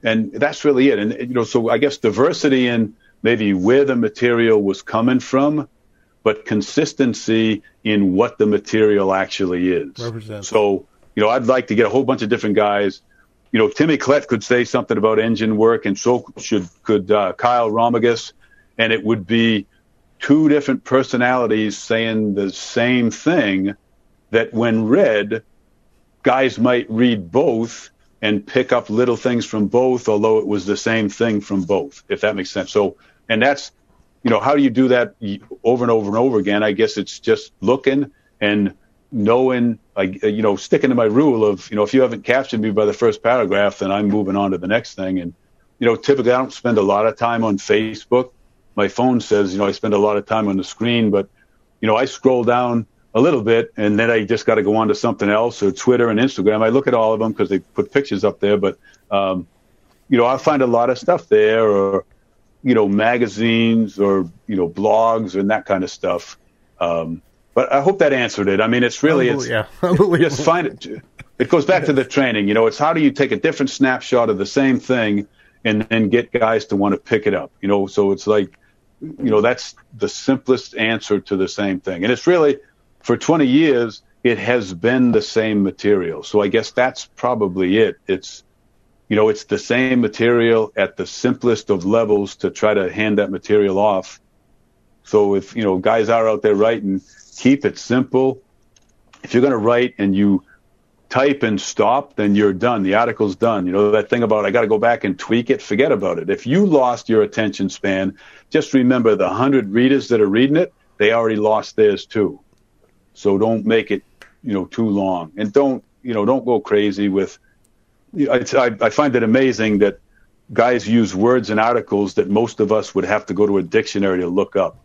and that's really it. And, you know, so I guess diversity in maybe where the material was coming from, but consistency in what the material actually is. Represent. So, you know, I'd like to get a whole bunch of different guys. You know, Timmy Klett could say something about engine work, and so should could uh, Kyle Romagus, and it would be two different personalities saying the same thing. That when read, guys might read both and pick up little things from both, although it was the same thing from both, if that makes sense. So, and that's, you know, how do you do that over and over and over again? I guess it's just looking and knowing, like, you know, sticking to my rule of, you know, if you haven't captured me by the first paragraph, then I'm moving on to the next thing. And, you know, typically I don't spend a lot of time on Facebook. My phone says, you know, I spend a lot of time on the screen, but, you know, I scroll down a little bit, and then I just got to go on to something else or Twitter and Instagram. I look at all of them because they put pictures up there, but um, you know, I find a lot of stuff there, or you know, magazines or you know, blogs and that kind of stuff. Um, but I hope that answered it. I mean, it's really it's yeah, just find it. It goes back to the training. You know, it's how do you take a different snapshot of the same thing and then get guys to want to pick it up. You know, so it's like you know, that's the simplest answer to the same thing. And it's really, for 20 years, it has been the same material. So I guess that's probably it. It's, you know, it's the same material at the simplest of levels to try to hand that material off. So if, you know, guys are out there writing, keep it simple. If you're going to write and you type and stop, then you're done. The article's done. You know, that thing about I got to go back and tweak it, forget about it. If you lost your attention span, just remember the 100 readers that are reading it, they already lost theirs too. So don't make it, you know, too long. And don't, you know, don't go crazy with, you know, I, I find it amazing that guys use words and articles that most of us would have to go to a dictionary to look up.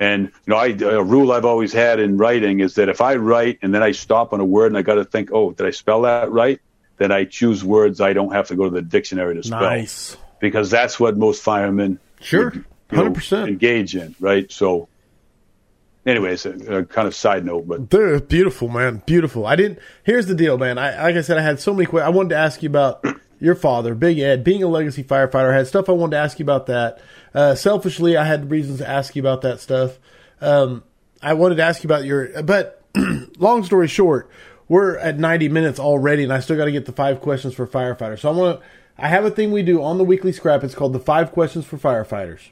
And you know, I, a rule I've always had in writing is that if I write and then I stop on a word and I got to think, oh, did I spell that right? Then I choose words I don't have to go to the dictionary to spell. Nice. Because that's what most firemen sure, hundred percent engage in, right? So, anyways, a, a, kind of side note, but they're beautiful, man, beautiful. I didn't. Here's the deal, man. I like I said, I had so many questions. I wanted to ask you about (clears throat) your father, Big Ed, being a legacy firefighter. I had stuff I wanted to ask you about that. Uh, selfishly, I had reasons to ask you about that stuff. Um, I wanted to ask you about your, but (clears throat) long story short, we're at 90 minutes already, and I still got to get the five questions for firefighters. So I want to, I have a thing we do on the weekly scrap. It's called the five questions for firefighters.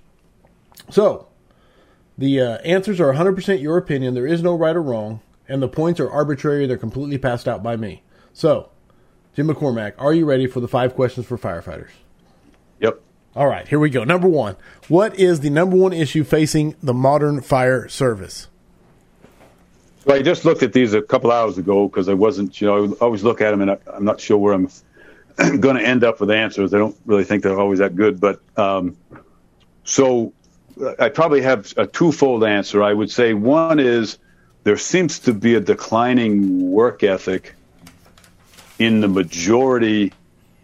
So the uh, answers are 100% your opinion. There is no right or wrong, and the points are arbitrary. They're completely passed out by me. So, Jim McCormack, are you ready for the five questions for firefighters? Yep. All right, here we go. Number one What is the number one issue facing the modern fire service? So I just looked at these a couple hours ago because I wasn't, you know, I always look at them and I, am not sure where I'm (clears throat) going to end up with answers. I don't really think they're always that good. But um, so I probably have a twofold answer. I would say one is there seems to be a declining work ethic in the majority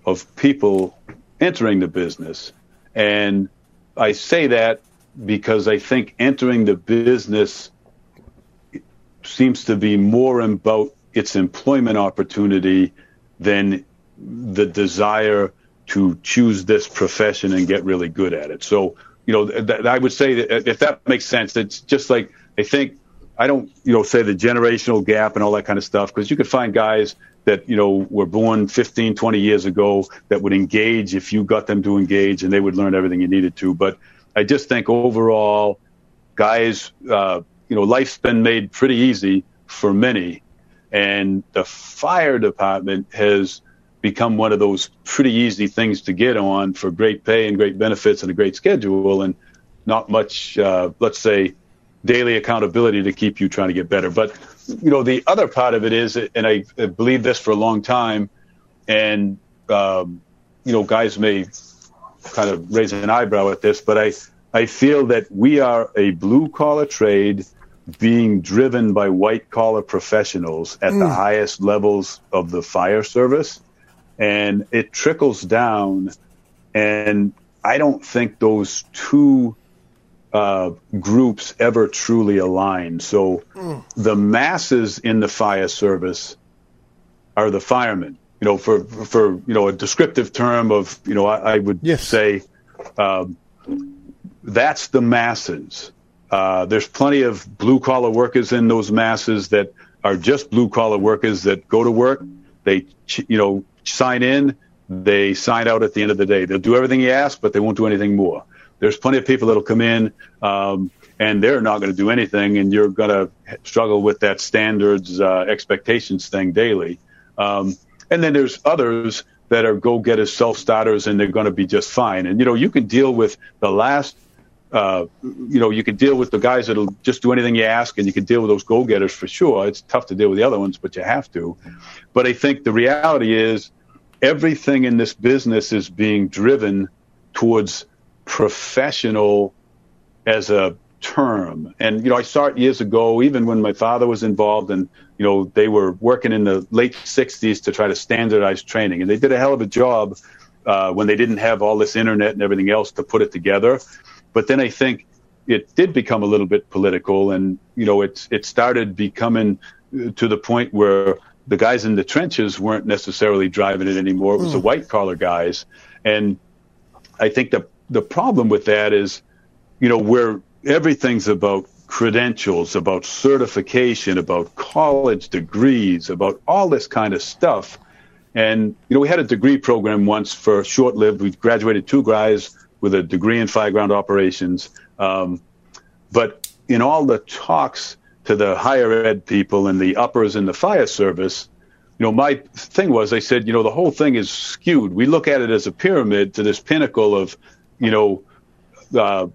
of people entering the business. And I say that because I think entering the business seems to be more about its employment opportunity than the desire to choose this profession and get really good at it. So, you know, th- I would say that if that makes sense, it's just like I think I don't, you know, say the generational gap and all that kind of stuff because you could find guys that you know were born 15 20 years ago that would engage if you got them to engage and they would learn everything you needed to. But i just think overall guys uh, you know life's been made pretty easy for many. And the fire department has become one of those pretty easy things to get on for great pay and great benefits and a great schedule and not much uh, let's say daily accountability to keep you trying to get better but you know, the other part of it is, and I believe this for a long time, and um, you know, guys may kind of raise an eyebrow at this, but I I feel that we are a blue collar trade being driven by white collar professionals at mm. the highest levels of the fire service, and it trickles down, and I don't think those two uh, groups ever truly align. So mm. the masses in the fire service are the firemen. You know, for for you know a descriptive term of you know I, I would yes. say um, that's the masses. Uh, there's plenty of blue collar workers in those masses that are just blue collar workers that go to work. They you know sign in. They sign out at the end of the day. They'll do everything you ask, but they won't do anything more there's plenty of people that'll come in um, and they're not going to do anything, and you're going to struggle with that standards uh, expectations thing daily. Um, and then there's others that are go getters, self starters, and they're going to be just fine. And you know, you can deal with the last. Uh, you know, you can deal with the guys that'll just do anything you ask, and you can deal with those go getters for sure. It's tough to deal with the other ones, but you have to. But I think the reality is everything in this business is being driven towards professional as a term. And, you know, I saw it years ago, even when my father was involved and, you know, they were working in the late 60s to try to standardize training. And they did a hell of a job uh, when they didn't have all this internet and everything else to put it together. But then I think it did become a little bit political and, you know, it, it started becoming to the point where the guys in the trenches weren't necessarily driving it anymore. It was mm. the white collar guys. And I think the the problem with that is, you know, where everything's about credentials, about certification, about college degrees, about all this kind of stuff. And, you know, we had a degree program once for short lived. We graduated two guys with a degree in fireground operations. Um, but in all the talks to the higher ed people and the uppers in the fire service, you know, my thing was, I said, you know, the whole thing is skewed. We look at it as a pyramid to this pinnacle of, you know, uh,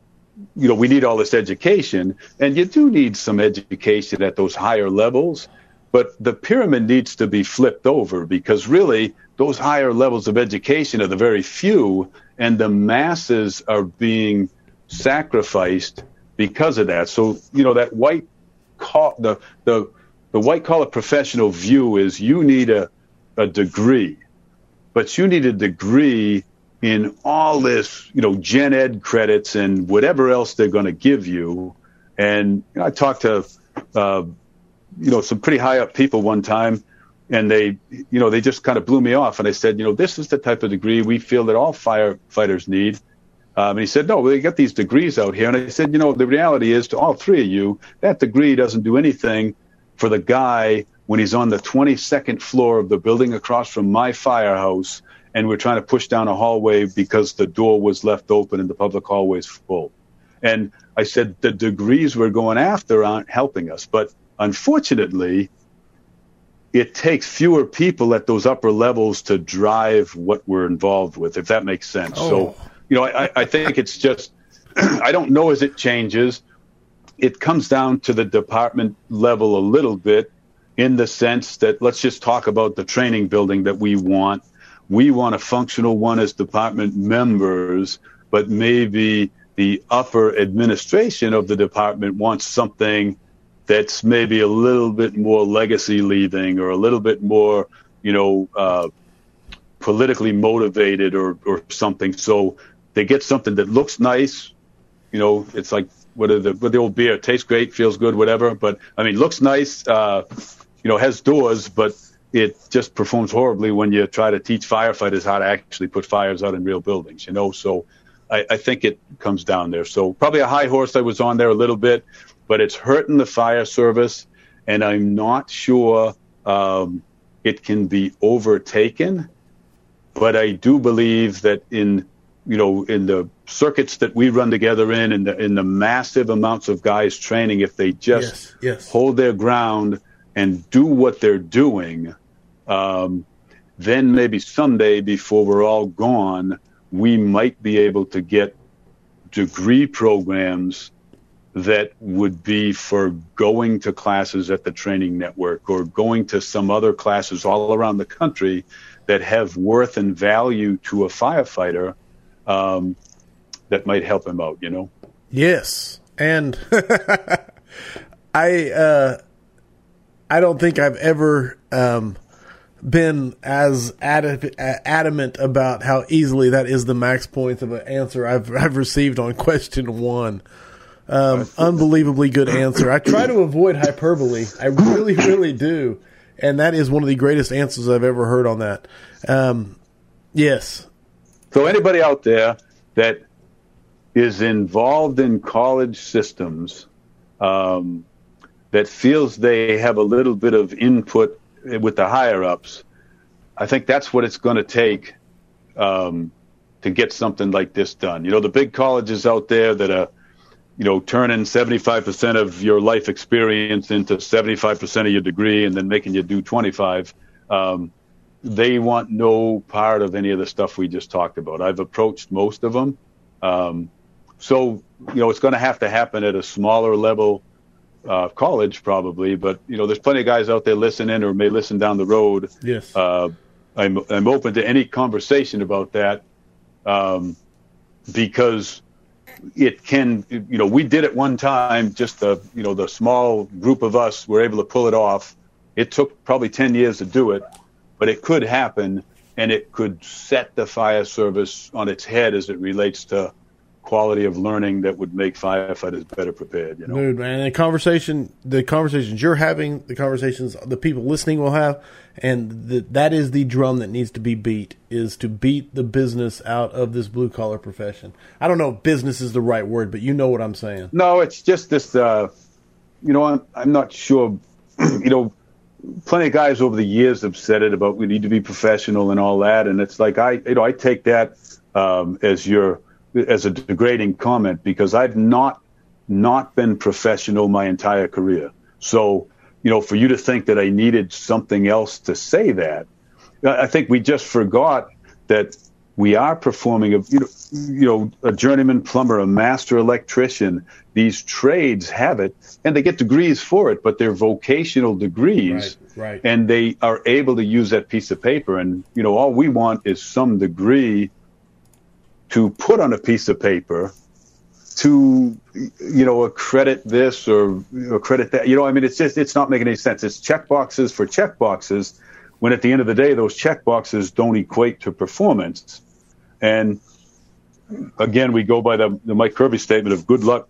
you know, we need all this education, and you do need some education at those higher levels, but the pyramid needs to be flipped over because really those higher levels of education are the very few, and the masses are being sacrificed because of that. So, you know, that white call, the the the white collar professional view is you need a, a degree, but you need a degree in all this, you know, gen ed credits and whatever else they're going to give you. And you know, I talked to, uh, you know, some pretty high up people one time, and they, you know, they just kind of blew me off. And I said, you know, this is the type of degree we feel that all firefighters need. Um, and he said, no, they got these degrees out here. And I said, you know, the reality is to all three of you, that degree doesn't do anything for the guy when he's on the 22nd floor of the building across from my firehouse and we're trying to push down a hallway because the door was left open and the public hallway is full. And I said, the degrees we're going after aren't helping us. But unfortunately, it takes fewer people at those upper levels to drive what we're involved with, if that makes sense. Oh. So, you know, I, I think it's just, (clears throat) I don't know as it changes. It comes down to the department level a little bit in the sense that let's just talk about the training building that we want we want a functional one as department members, but maybe the upper administration of the department wants something that's maybe a little bit more legacy leaving or a little bit more, you know, uh, politically motivated or, or something. So they get something that looks nice. You know, it's like are the the old beer tastes great, feels good, whatever. But I mean, looks nice. Uh, you know, has doors, but it just performs horribly when you try to teach firefighters how to actually put fires out in real buildings, you know. So I, I, think it comes down there. So probably a high horse I was on there a little bit, but it's hurting the fire service, and I'm not sure um, it can be overtaken. But I do believe that in you know in the circuits that we run together in, in the in the massive amounts of guys training, if they just yes, yes. hold their ground and do what they're doing, um, then maybe someday before we're all gone, we might be able to get degree programs that would be for going to classes at the training network or going to some other classes all around the country that have worth and value to a firefighter um, that might help him out, you know? Yes. And (laughs) I, uh, I don't think I've ever um, been as adamant about how easily that is the max points of an answer I've I've received on question one. Um, unbelievably good answer. I try to avoid hyperbole. I really, really do, and that is one of the greatest answers I've ever heard on that. Um, yes. So anybody out there that is involved in college systems. Um, that feels they have a little bit of input with the higher ups, I think that's what it's going to take um, to get something like this done. You know, the big colleges out there that are, you know, turning 75% of your life experience into 75% of your degree and then making you do 25. Um, they want no part of any of the stuff we just talked about. I've approached most of them. Um, so, you know, it's going to have to happen at a smaller level uh, college probably, but you know, there's plenty of guys out there listening or may listen down the road. Yes. Uh, I'm I'm open to any conversation about that um, because it can. You know, we did it one time. Just the you know the small group of us were able to pull it off. It took probably ten years to do it, but it could happen, and it could set the fire service on its head as it relates to quality of learning that would make firefighters better prepared. You know, dude, man, the conversation, the conversations you're having, the conversations the people listening will have, and the, that is the drum that needs to be beat. Is to beat the business out of this blue collar profession. I don't know if business is the right word, but you know what I'm saying. No, it's just this. Uh, you know, I'm, I'm not sure. (clears throat) you know, plenty of guys over the years have said it about we need to be professional and all that, and it's like I, you know, I take that um, as your as a degrading comment because I've not not been professional my entire career. So, you know, for you to think that I needed something else to say that, I think we just forgot that we are performing a you know, you know a journeyman plumber, a master electrician. These trades have it, and they get degrees for it, but they're vocational degrees, right, right. and they are able to use that piece of paper. And you know, all we want is some degree to put on a piece of paper to you know accredit this or accredit that. You know, I mean, it's just it's not making any sense. It's check boxes for check boxes, when at the end of the day, those check boxes don't equate to performance. And again, we go by the, the Mike Kirby statement of good luck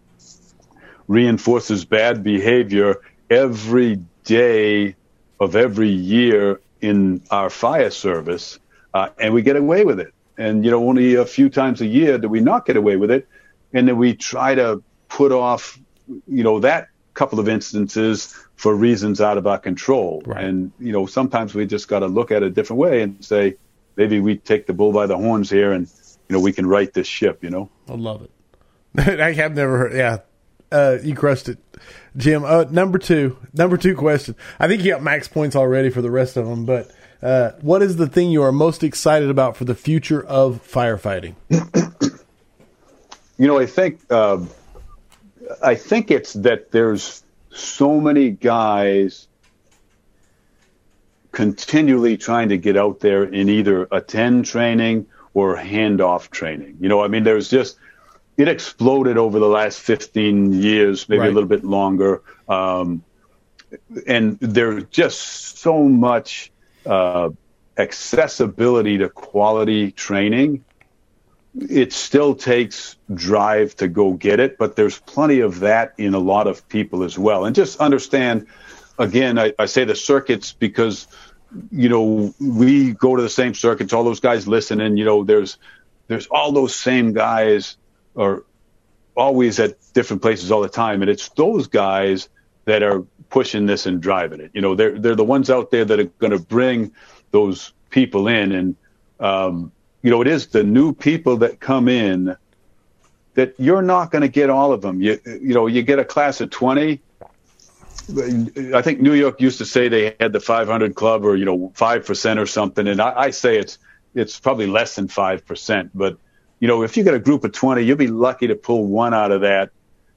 reinforces bad behavior every day of every year in our fire service, uh, and we get away with it. And you know, only a few times a year do we not get away with it, and then we try to put off, you know, that couple of instances for reasons out of our control. Right. And you know, sometimes we just got to look at it a different way and say, maybe we take the bull by the horns here, and you know, we can right this ship. You know, I love it. (laughs) I have never heard. Yeah, uh, you crushed it, Jim. Uh, number two, number two question. I think you got max points already for the rest of them, but uh, what is the thing you are most excited about for the future of firefighting? you know, I think uh, I think it's that there's so many guys continually trying to get out there and either attend training or handoff training. You know, I mean, there's just it exploded over the last 15 years, maybe Right. a little bit longer. Um, and there's just so much uh, accessibility to quality training. It still takes drive to go get it, but there's plenty of that in a lot of people as well. And just understand, again, I, I say the circuits because, you know, we go to the same circuits, all those guys listen, and, you know, there's, there's all those same guys are always at different places all the time. And it's those guys that are pushing this and driving it. You know, they're, they're the ones out there that are going to bring those people in. And, um, you know, it is the new people that come in that you're not going to get all of them. You, you know, you get a class of 20. I think New York used to say they had the 500 club or, you know, 5% or something. And I, I say it's, it's probably less than 5%. But, you know, if you get a group of 20, you'll be lucky to pull one out of that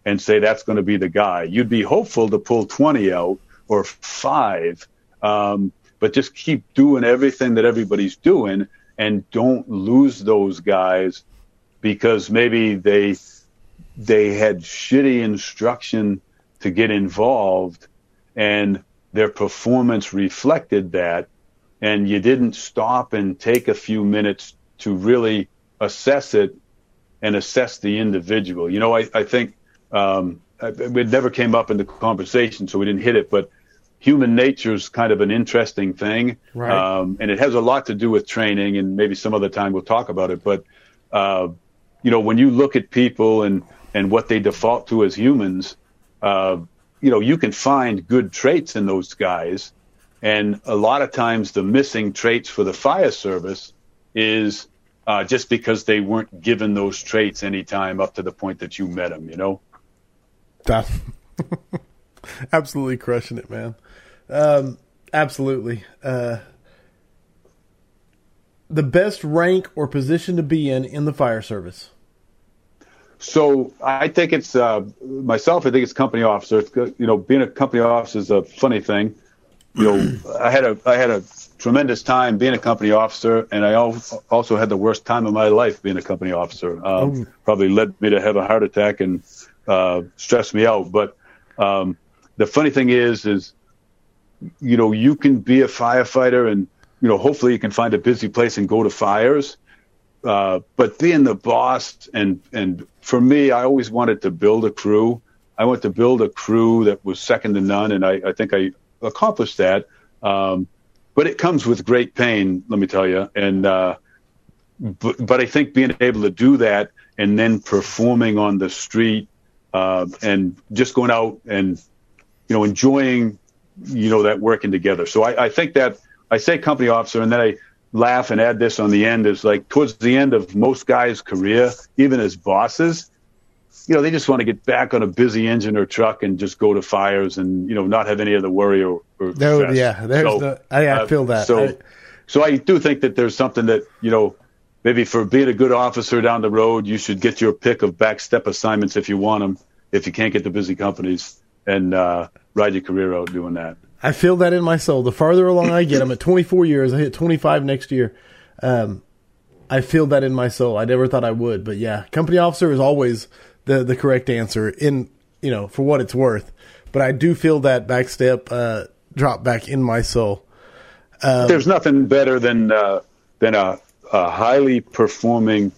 and say that's going to be the guy. You'd be hopeful to pull 20 out or five, um, but just keep doing everything that everybody's doing and don't lose those guys because maybe they they had shitty instruction to get involved and their performance reflected that and you didn't stop and take a few minutes to really assess it and assess the individual. You know, I, I think um, it never came up in the conversation, so we didn't hit it, but human nature is kind of an interesting thing. Right. Um, and it has a lot to do with training, and maybe some other time we'll talk about it. But, uh, you know, when you look at people and, and what they default to as humans, uh, you know, you can find good traits in those guys. And a lot of times the missing traits for the fire service is uh, just because they weren't given those traits any time up to the point that you met them, you know? (laughs) Absolutely crushing it, man. Um, absolutely. Uh, the best rank or position to be in in the fire service. So I think it's uh, myself. I think it's company officer. It's, you know, being a company officer is a funny thing. You know, I had a I had a tremendous time being a company officer, and I al- also had the worst time of my life being a company officer. Um, Probably led me to have a heart attack and uh, stressed me out. But um, the funny thing is, is you know, you can be a firefighter, and you know, hopefully you can find a busy place and go to fires. uh, but being the boss and and for me, I always wanted to build a crew. I wanted to build a crew that was second to none, and I, I think I accomplished that. Um, but it comes with great pain, let me tell you. And uh, but, but I think being able to do that and then performing on the street uh, and just going out and you know enjoying you know that working together. So I, I think that I say company officer, and then I laugh and add this on the end is like towards the end of most guys' career, even as bosses, you know, they just want to get back on a busy engine or truck and just go to fires and you know not have any other worry or. or no, yeah, there's so, the, I, I, feel that. So, I, so I do think that there's something that you know maybe for being a good officer down the road, you should get your pick of back step assignments if you want them. If you can't get the busy companies and uh, ride your career out doing that. I feel that in my soul. The farther along I get, I'm at (coughs) 24 years. I hit 25 next year. Um, I feel that in my soul. I never thought I would, but yeah, company officer is always the the correct answer in you know for what it's worth. But I do feel that backstep uh, drop back in my soul. Um, There's nothing better than uh, than a, a highly performing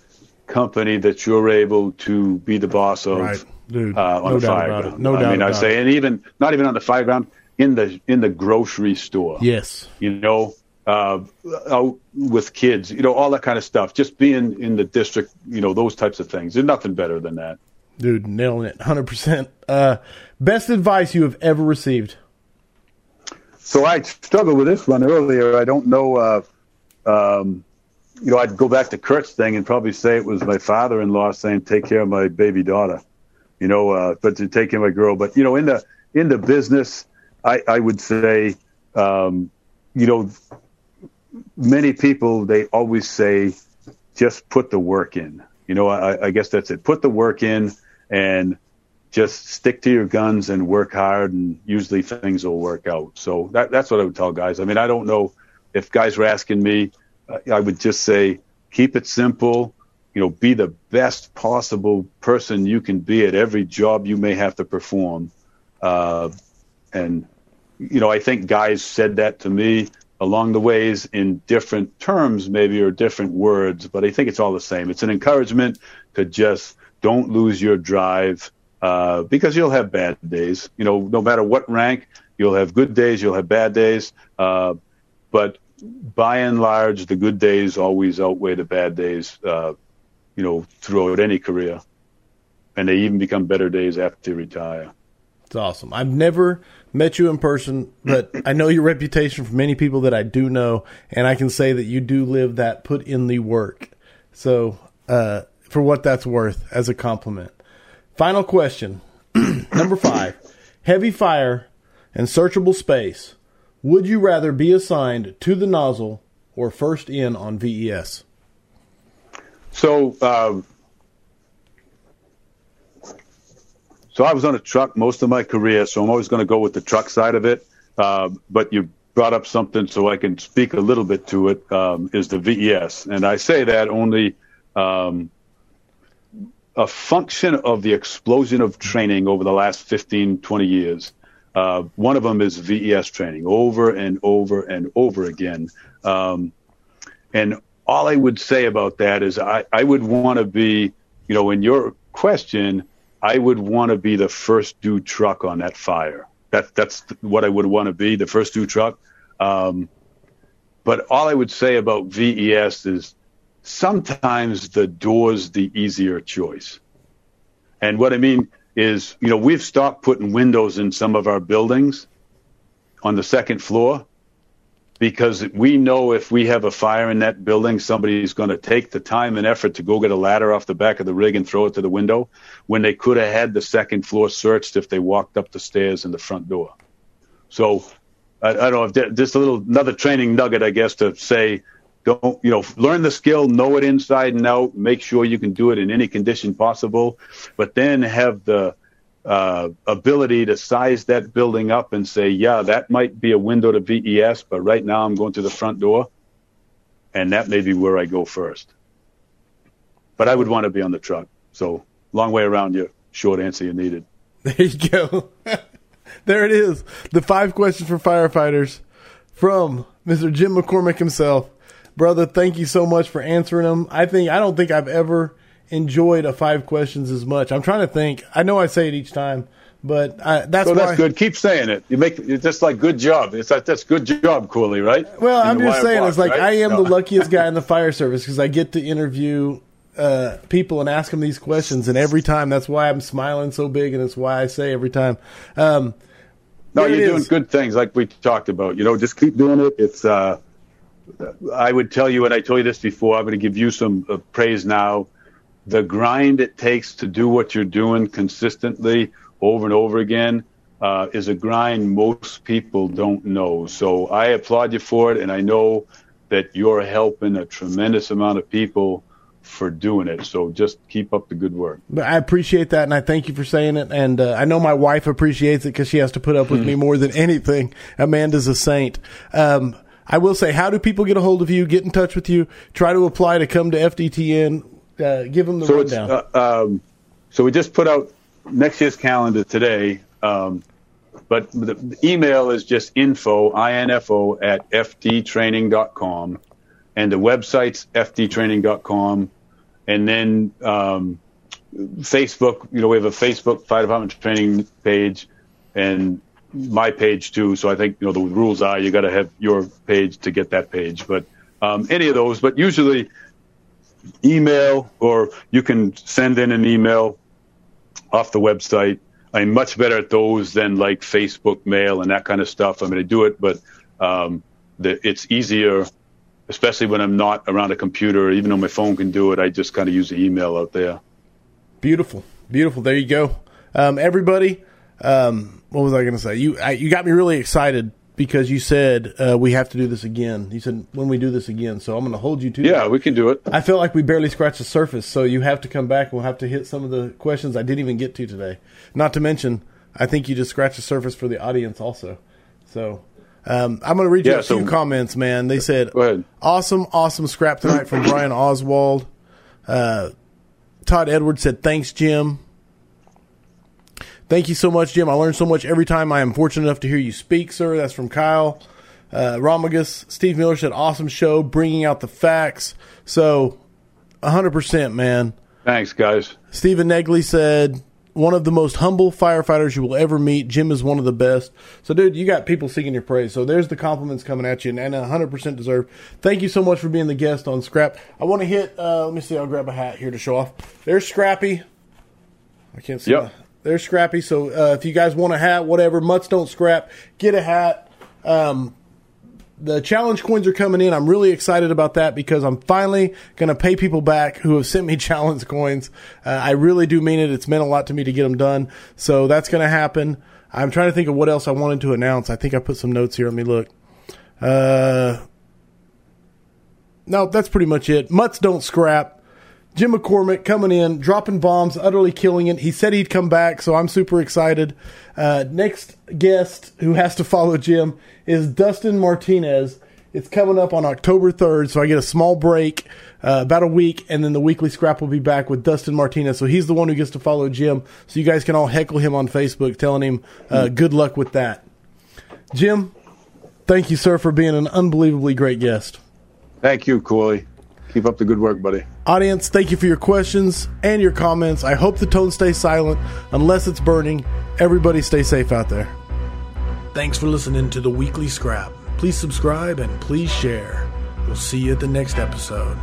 company that you're able to be the boss of. Right. Dude, uh, on no the doubt fire ground. No I doubt mean, I say, it. and even not even on the fire ground in the in the grocery store. Yes. You know, uh, out with kids, you know, all that kind of stuff. Just being in the district, you know, those types of things. There's nothing better than that. Dude, nailing it, hundred uh, percent. Best advice you have ever received. So I struggled with this one earlier. I don't know. Uh, um, you know, I'd go back to Kurt's thing and probably say it was my father-in-law saying, "Take care of my baby daughter." You know, uh, but to take care of my girl. But you know, in the in the business, I, I would say, um, you know, many people they always say, just put the work in. You know, I, I guess that's it. Put the work in and just stick to your guns and work hard, and usually things will work out. So that, that's what I would tell guys. I mean, I don't know if guys were asking me, I would just say, keep it simple. You know, be the best possible person you can be at every job you may have to perform. Uh, and you know, I think guys said that to me along the ways in different terms, maybe or different words, but I think it's all the same. It's an encouragement to just don't lose your drive uh, because you'll have bad days. You know, no matter what rank, you'll have good days, you'll have bad days. Uh, but by and large, the good days always outweigh the bad days. Uh, you know, throughout any career, and they even become better days after you retire. It's awesome. I've never met you in person, but I know your reputation from many people that I do know, and I can say that you do live that put in the work. So, uh, for what that's worth, as a compliment. Final question, (clears throat) number five: heavy fire and searchable space. Would you rather be assigned to the nozzle or first in on VES? So, um, so I was on a truck most of my career, so I'm always going to go with the truck side of it. Uh, but you brought up something, so I can speak a little bit to it. Um, is the VES, and I say that only um, a function of the explosion of training over the last 15, 20 years. Uh, one of them is VES training over and over and over again. Um, and all I would say about that is I, I would want to be, you know, in your question, I would want to be the first due truck on that fire. That, that's what I would want to be, the first due truck. Um, but all I would say about VES is sometimes the door's the easier choice. And what I mean is, you know, we've stopped putting windows in some of our buildings on the second floor because we know if we have a fire in that building, somebody's going to take the time and effort to go get a ladder off the back of the rig and throw it to the window when they could have had the second floor searched if they walked up the stairs and the front door. So I, I don't know if that, just a little another training nugget, I guess, to say, don't you know, learn the skill, know it inside and out, make sure you can do it in any condition possible, but then have the uh, ability to size that building up and say, yeah, that might be a window to VES, but right now I'm going to the front door, and that may be where I go first. But I would want to be on the truck. So long way around your short answer you needed. (laughs) There you go. (laughs) there it is. The five questions for firefighters from Mr. Jim McCormack himself. brother. Thank you so much for answering them. I think I don't think I've ever enjoyed a five questions as much. I'm trying to think. I know I say it each time, but I, that's So that's good. Keep saying it. You make it's just like good job. It's like that's good job, Corley, right? Well, In I'm just saying, walk, it's like right? I am No. the luckiest guy in the (laughs) fire service because I get to interview uh, people and ask them these questions, and every time that's why I'm smiling so big, and it's why I say every time. Um, No, you're doing good things like we talked about. You know, just keep doing it. It's. uh I would tell you, and I told you this before. I'm going to give you some uh, praise now. The grind it takes to do what you're doing consistently over and over again uh, is a grind most people don't know. So I applaud you for it, and I know that you're helping a tremendous amount of people for doing it. So just keep up the good work. But I appreciate that, and I thank you for saying it. And uh, I know my wife appreciates it because she has to put up with me (laughs) more than anything. Amanda's a saint. Um, I will say, how do people get a hold of you, get in touch with you, try to apply to come to FDTN? Uh, give them the So rundown. uh, um, so we just put out next year's calendar today, um, but the, the email is just info info at fdtraining.com, and the website's fdtraining.com, and then um, Facebook. You know, we have a Facebook Fire Department Training page, and my page too. So I think you know the rules are you got to have your page to get that page, but um, any of those. But usually email or you can send in an email off the website. I'm much better at those than like Facebook mail and that kind of stuff. I'm going to do it, but um, the, it's easier, especially when I'm not around a computer. Even though my phone can do it, I just kind of use the email out there. Beautiful, beautiful. There you go, um, everybody. Um, what was I going to say? You I, you got me really excited because you said uh, we have to do this again. You said when we do this again, so I'm going to hold you to. Yeah, that. we can do it. I feel like we barely scratched the surface, so you have to come back and we'll have to hit some of the questions I didn't even get to today. Not to mention, I think you just scratched the surface for the audience also. So um, I'm going to read you Yeah, a few comments, man. They said, awesome, awesome scrap tonight from Brian Oswald. Uh, Todd Edwards said, thanks, Jim. Thank you so much, Jim. I learn so much every time I am fortunate enough to hear you speak, sir. That's from Kyle. Uh, Romagus. Steve Miller said, awesome show, bringing out the facts. So, 100%, man. Thanks, guys. Stephen Negley said, one of the most humble firefighters you will ever meet. Jim is one of the best. So, dude, you got people singing your praise. So, there's the compliments coming at you, and, and 100% deserved. Thank you so much for being the guest on Scrap. I want to hit, uh, let me see, I'll grab a hat here to show off. There's Scrappy. I can't see. Yep. The- There's Scrappy. So, uh, if you guys want a hat, whatever, mutts don't scrap, get a hat. Um, the challenge coins are coming in. I'm really excited about that because I'm finally going to pay people back who have sent me (laughs) challenge coins. Uh, I really do mean it. It's meant a lot to me to get them done. So that's going to happen. I'm trying to think of what else I wanted to announce. I think I put some notes here. Let me look. Uh, no, that's pretty much it. Mutts don't scrap. Jim McCormack coming in, dropping bombs, utterly killing it. He said he'd come back, so I'm super excited. Uh, next guest who has to follow Jim is Dustin Martinez. It's coming up on October 3rd, so I get a small break, uh, about a week, and then the weekly scrap will be back with Dustin Martinez. So he's the one who gets to follow Jim, so you guys can all heckle him on Facebook, telling him uh, good luck with that. Jim, thank you, sir, for being an unbelievably great guest. Thank you, Corley. Keep up the good work, buddy. Audience, thank you for your questions and your comments. I hope the tone stays silent unless it's burning. Everybody stay safe out there. Thanks for listening to the Weekly Scrap. Please subscribe and please share. We'll see you at the next episode.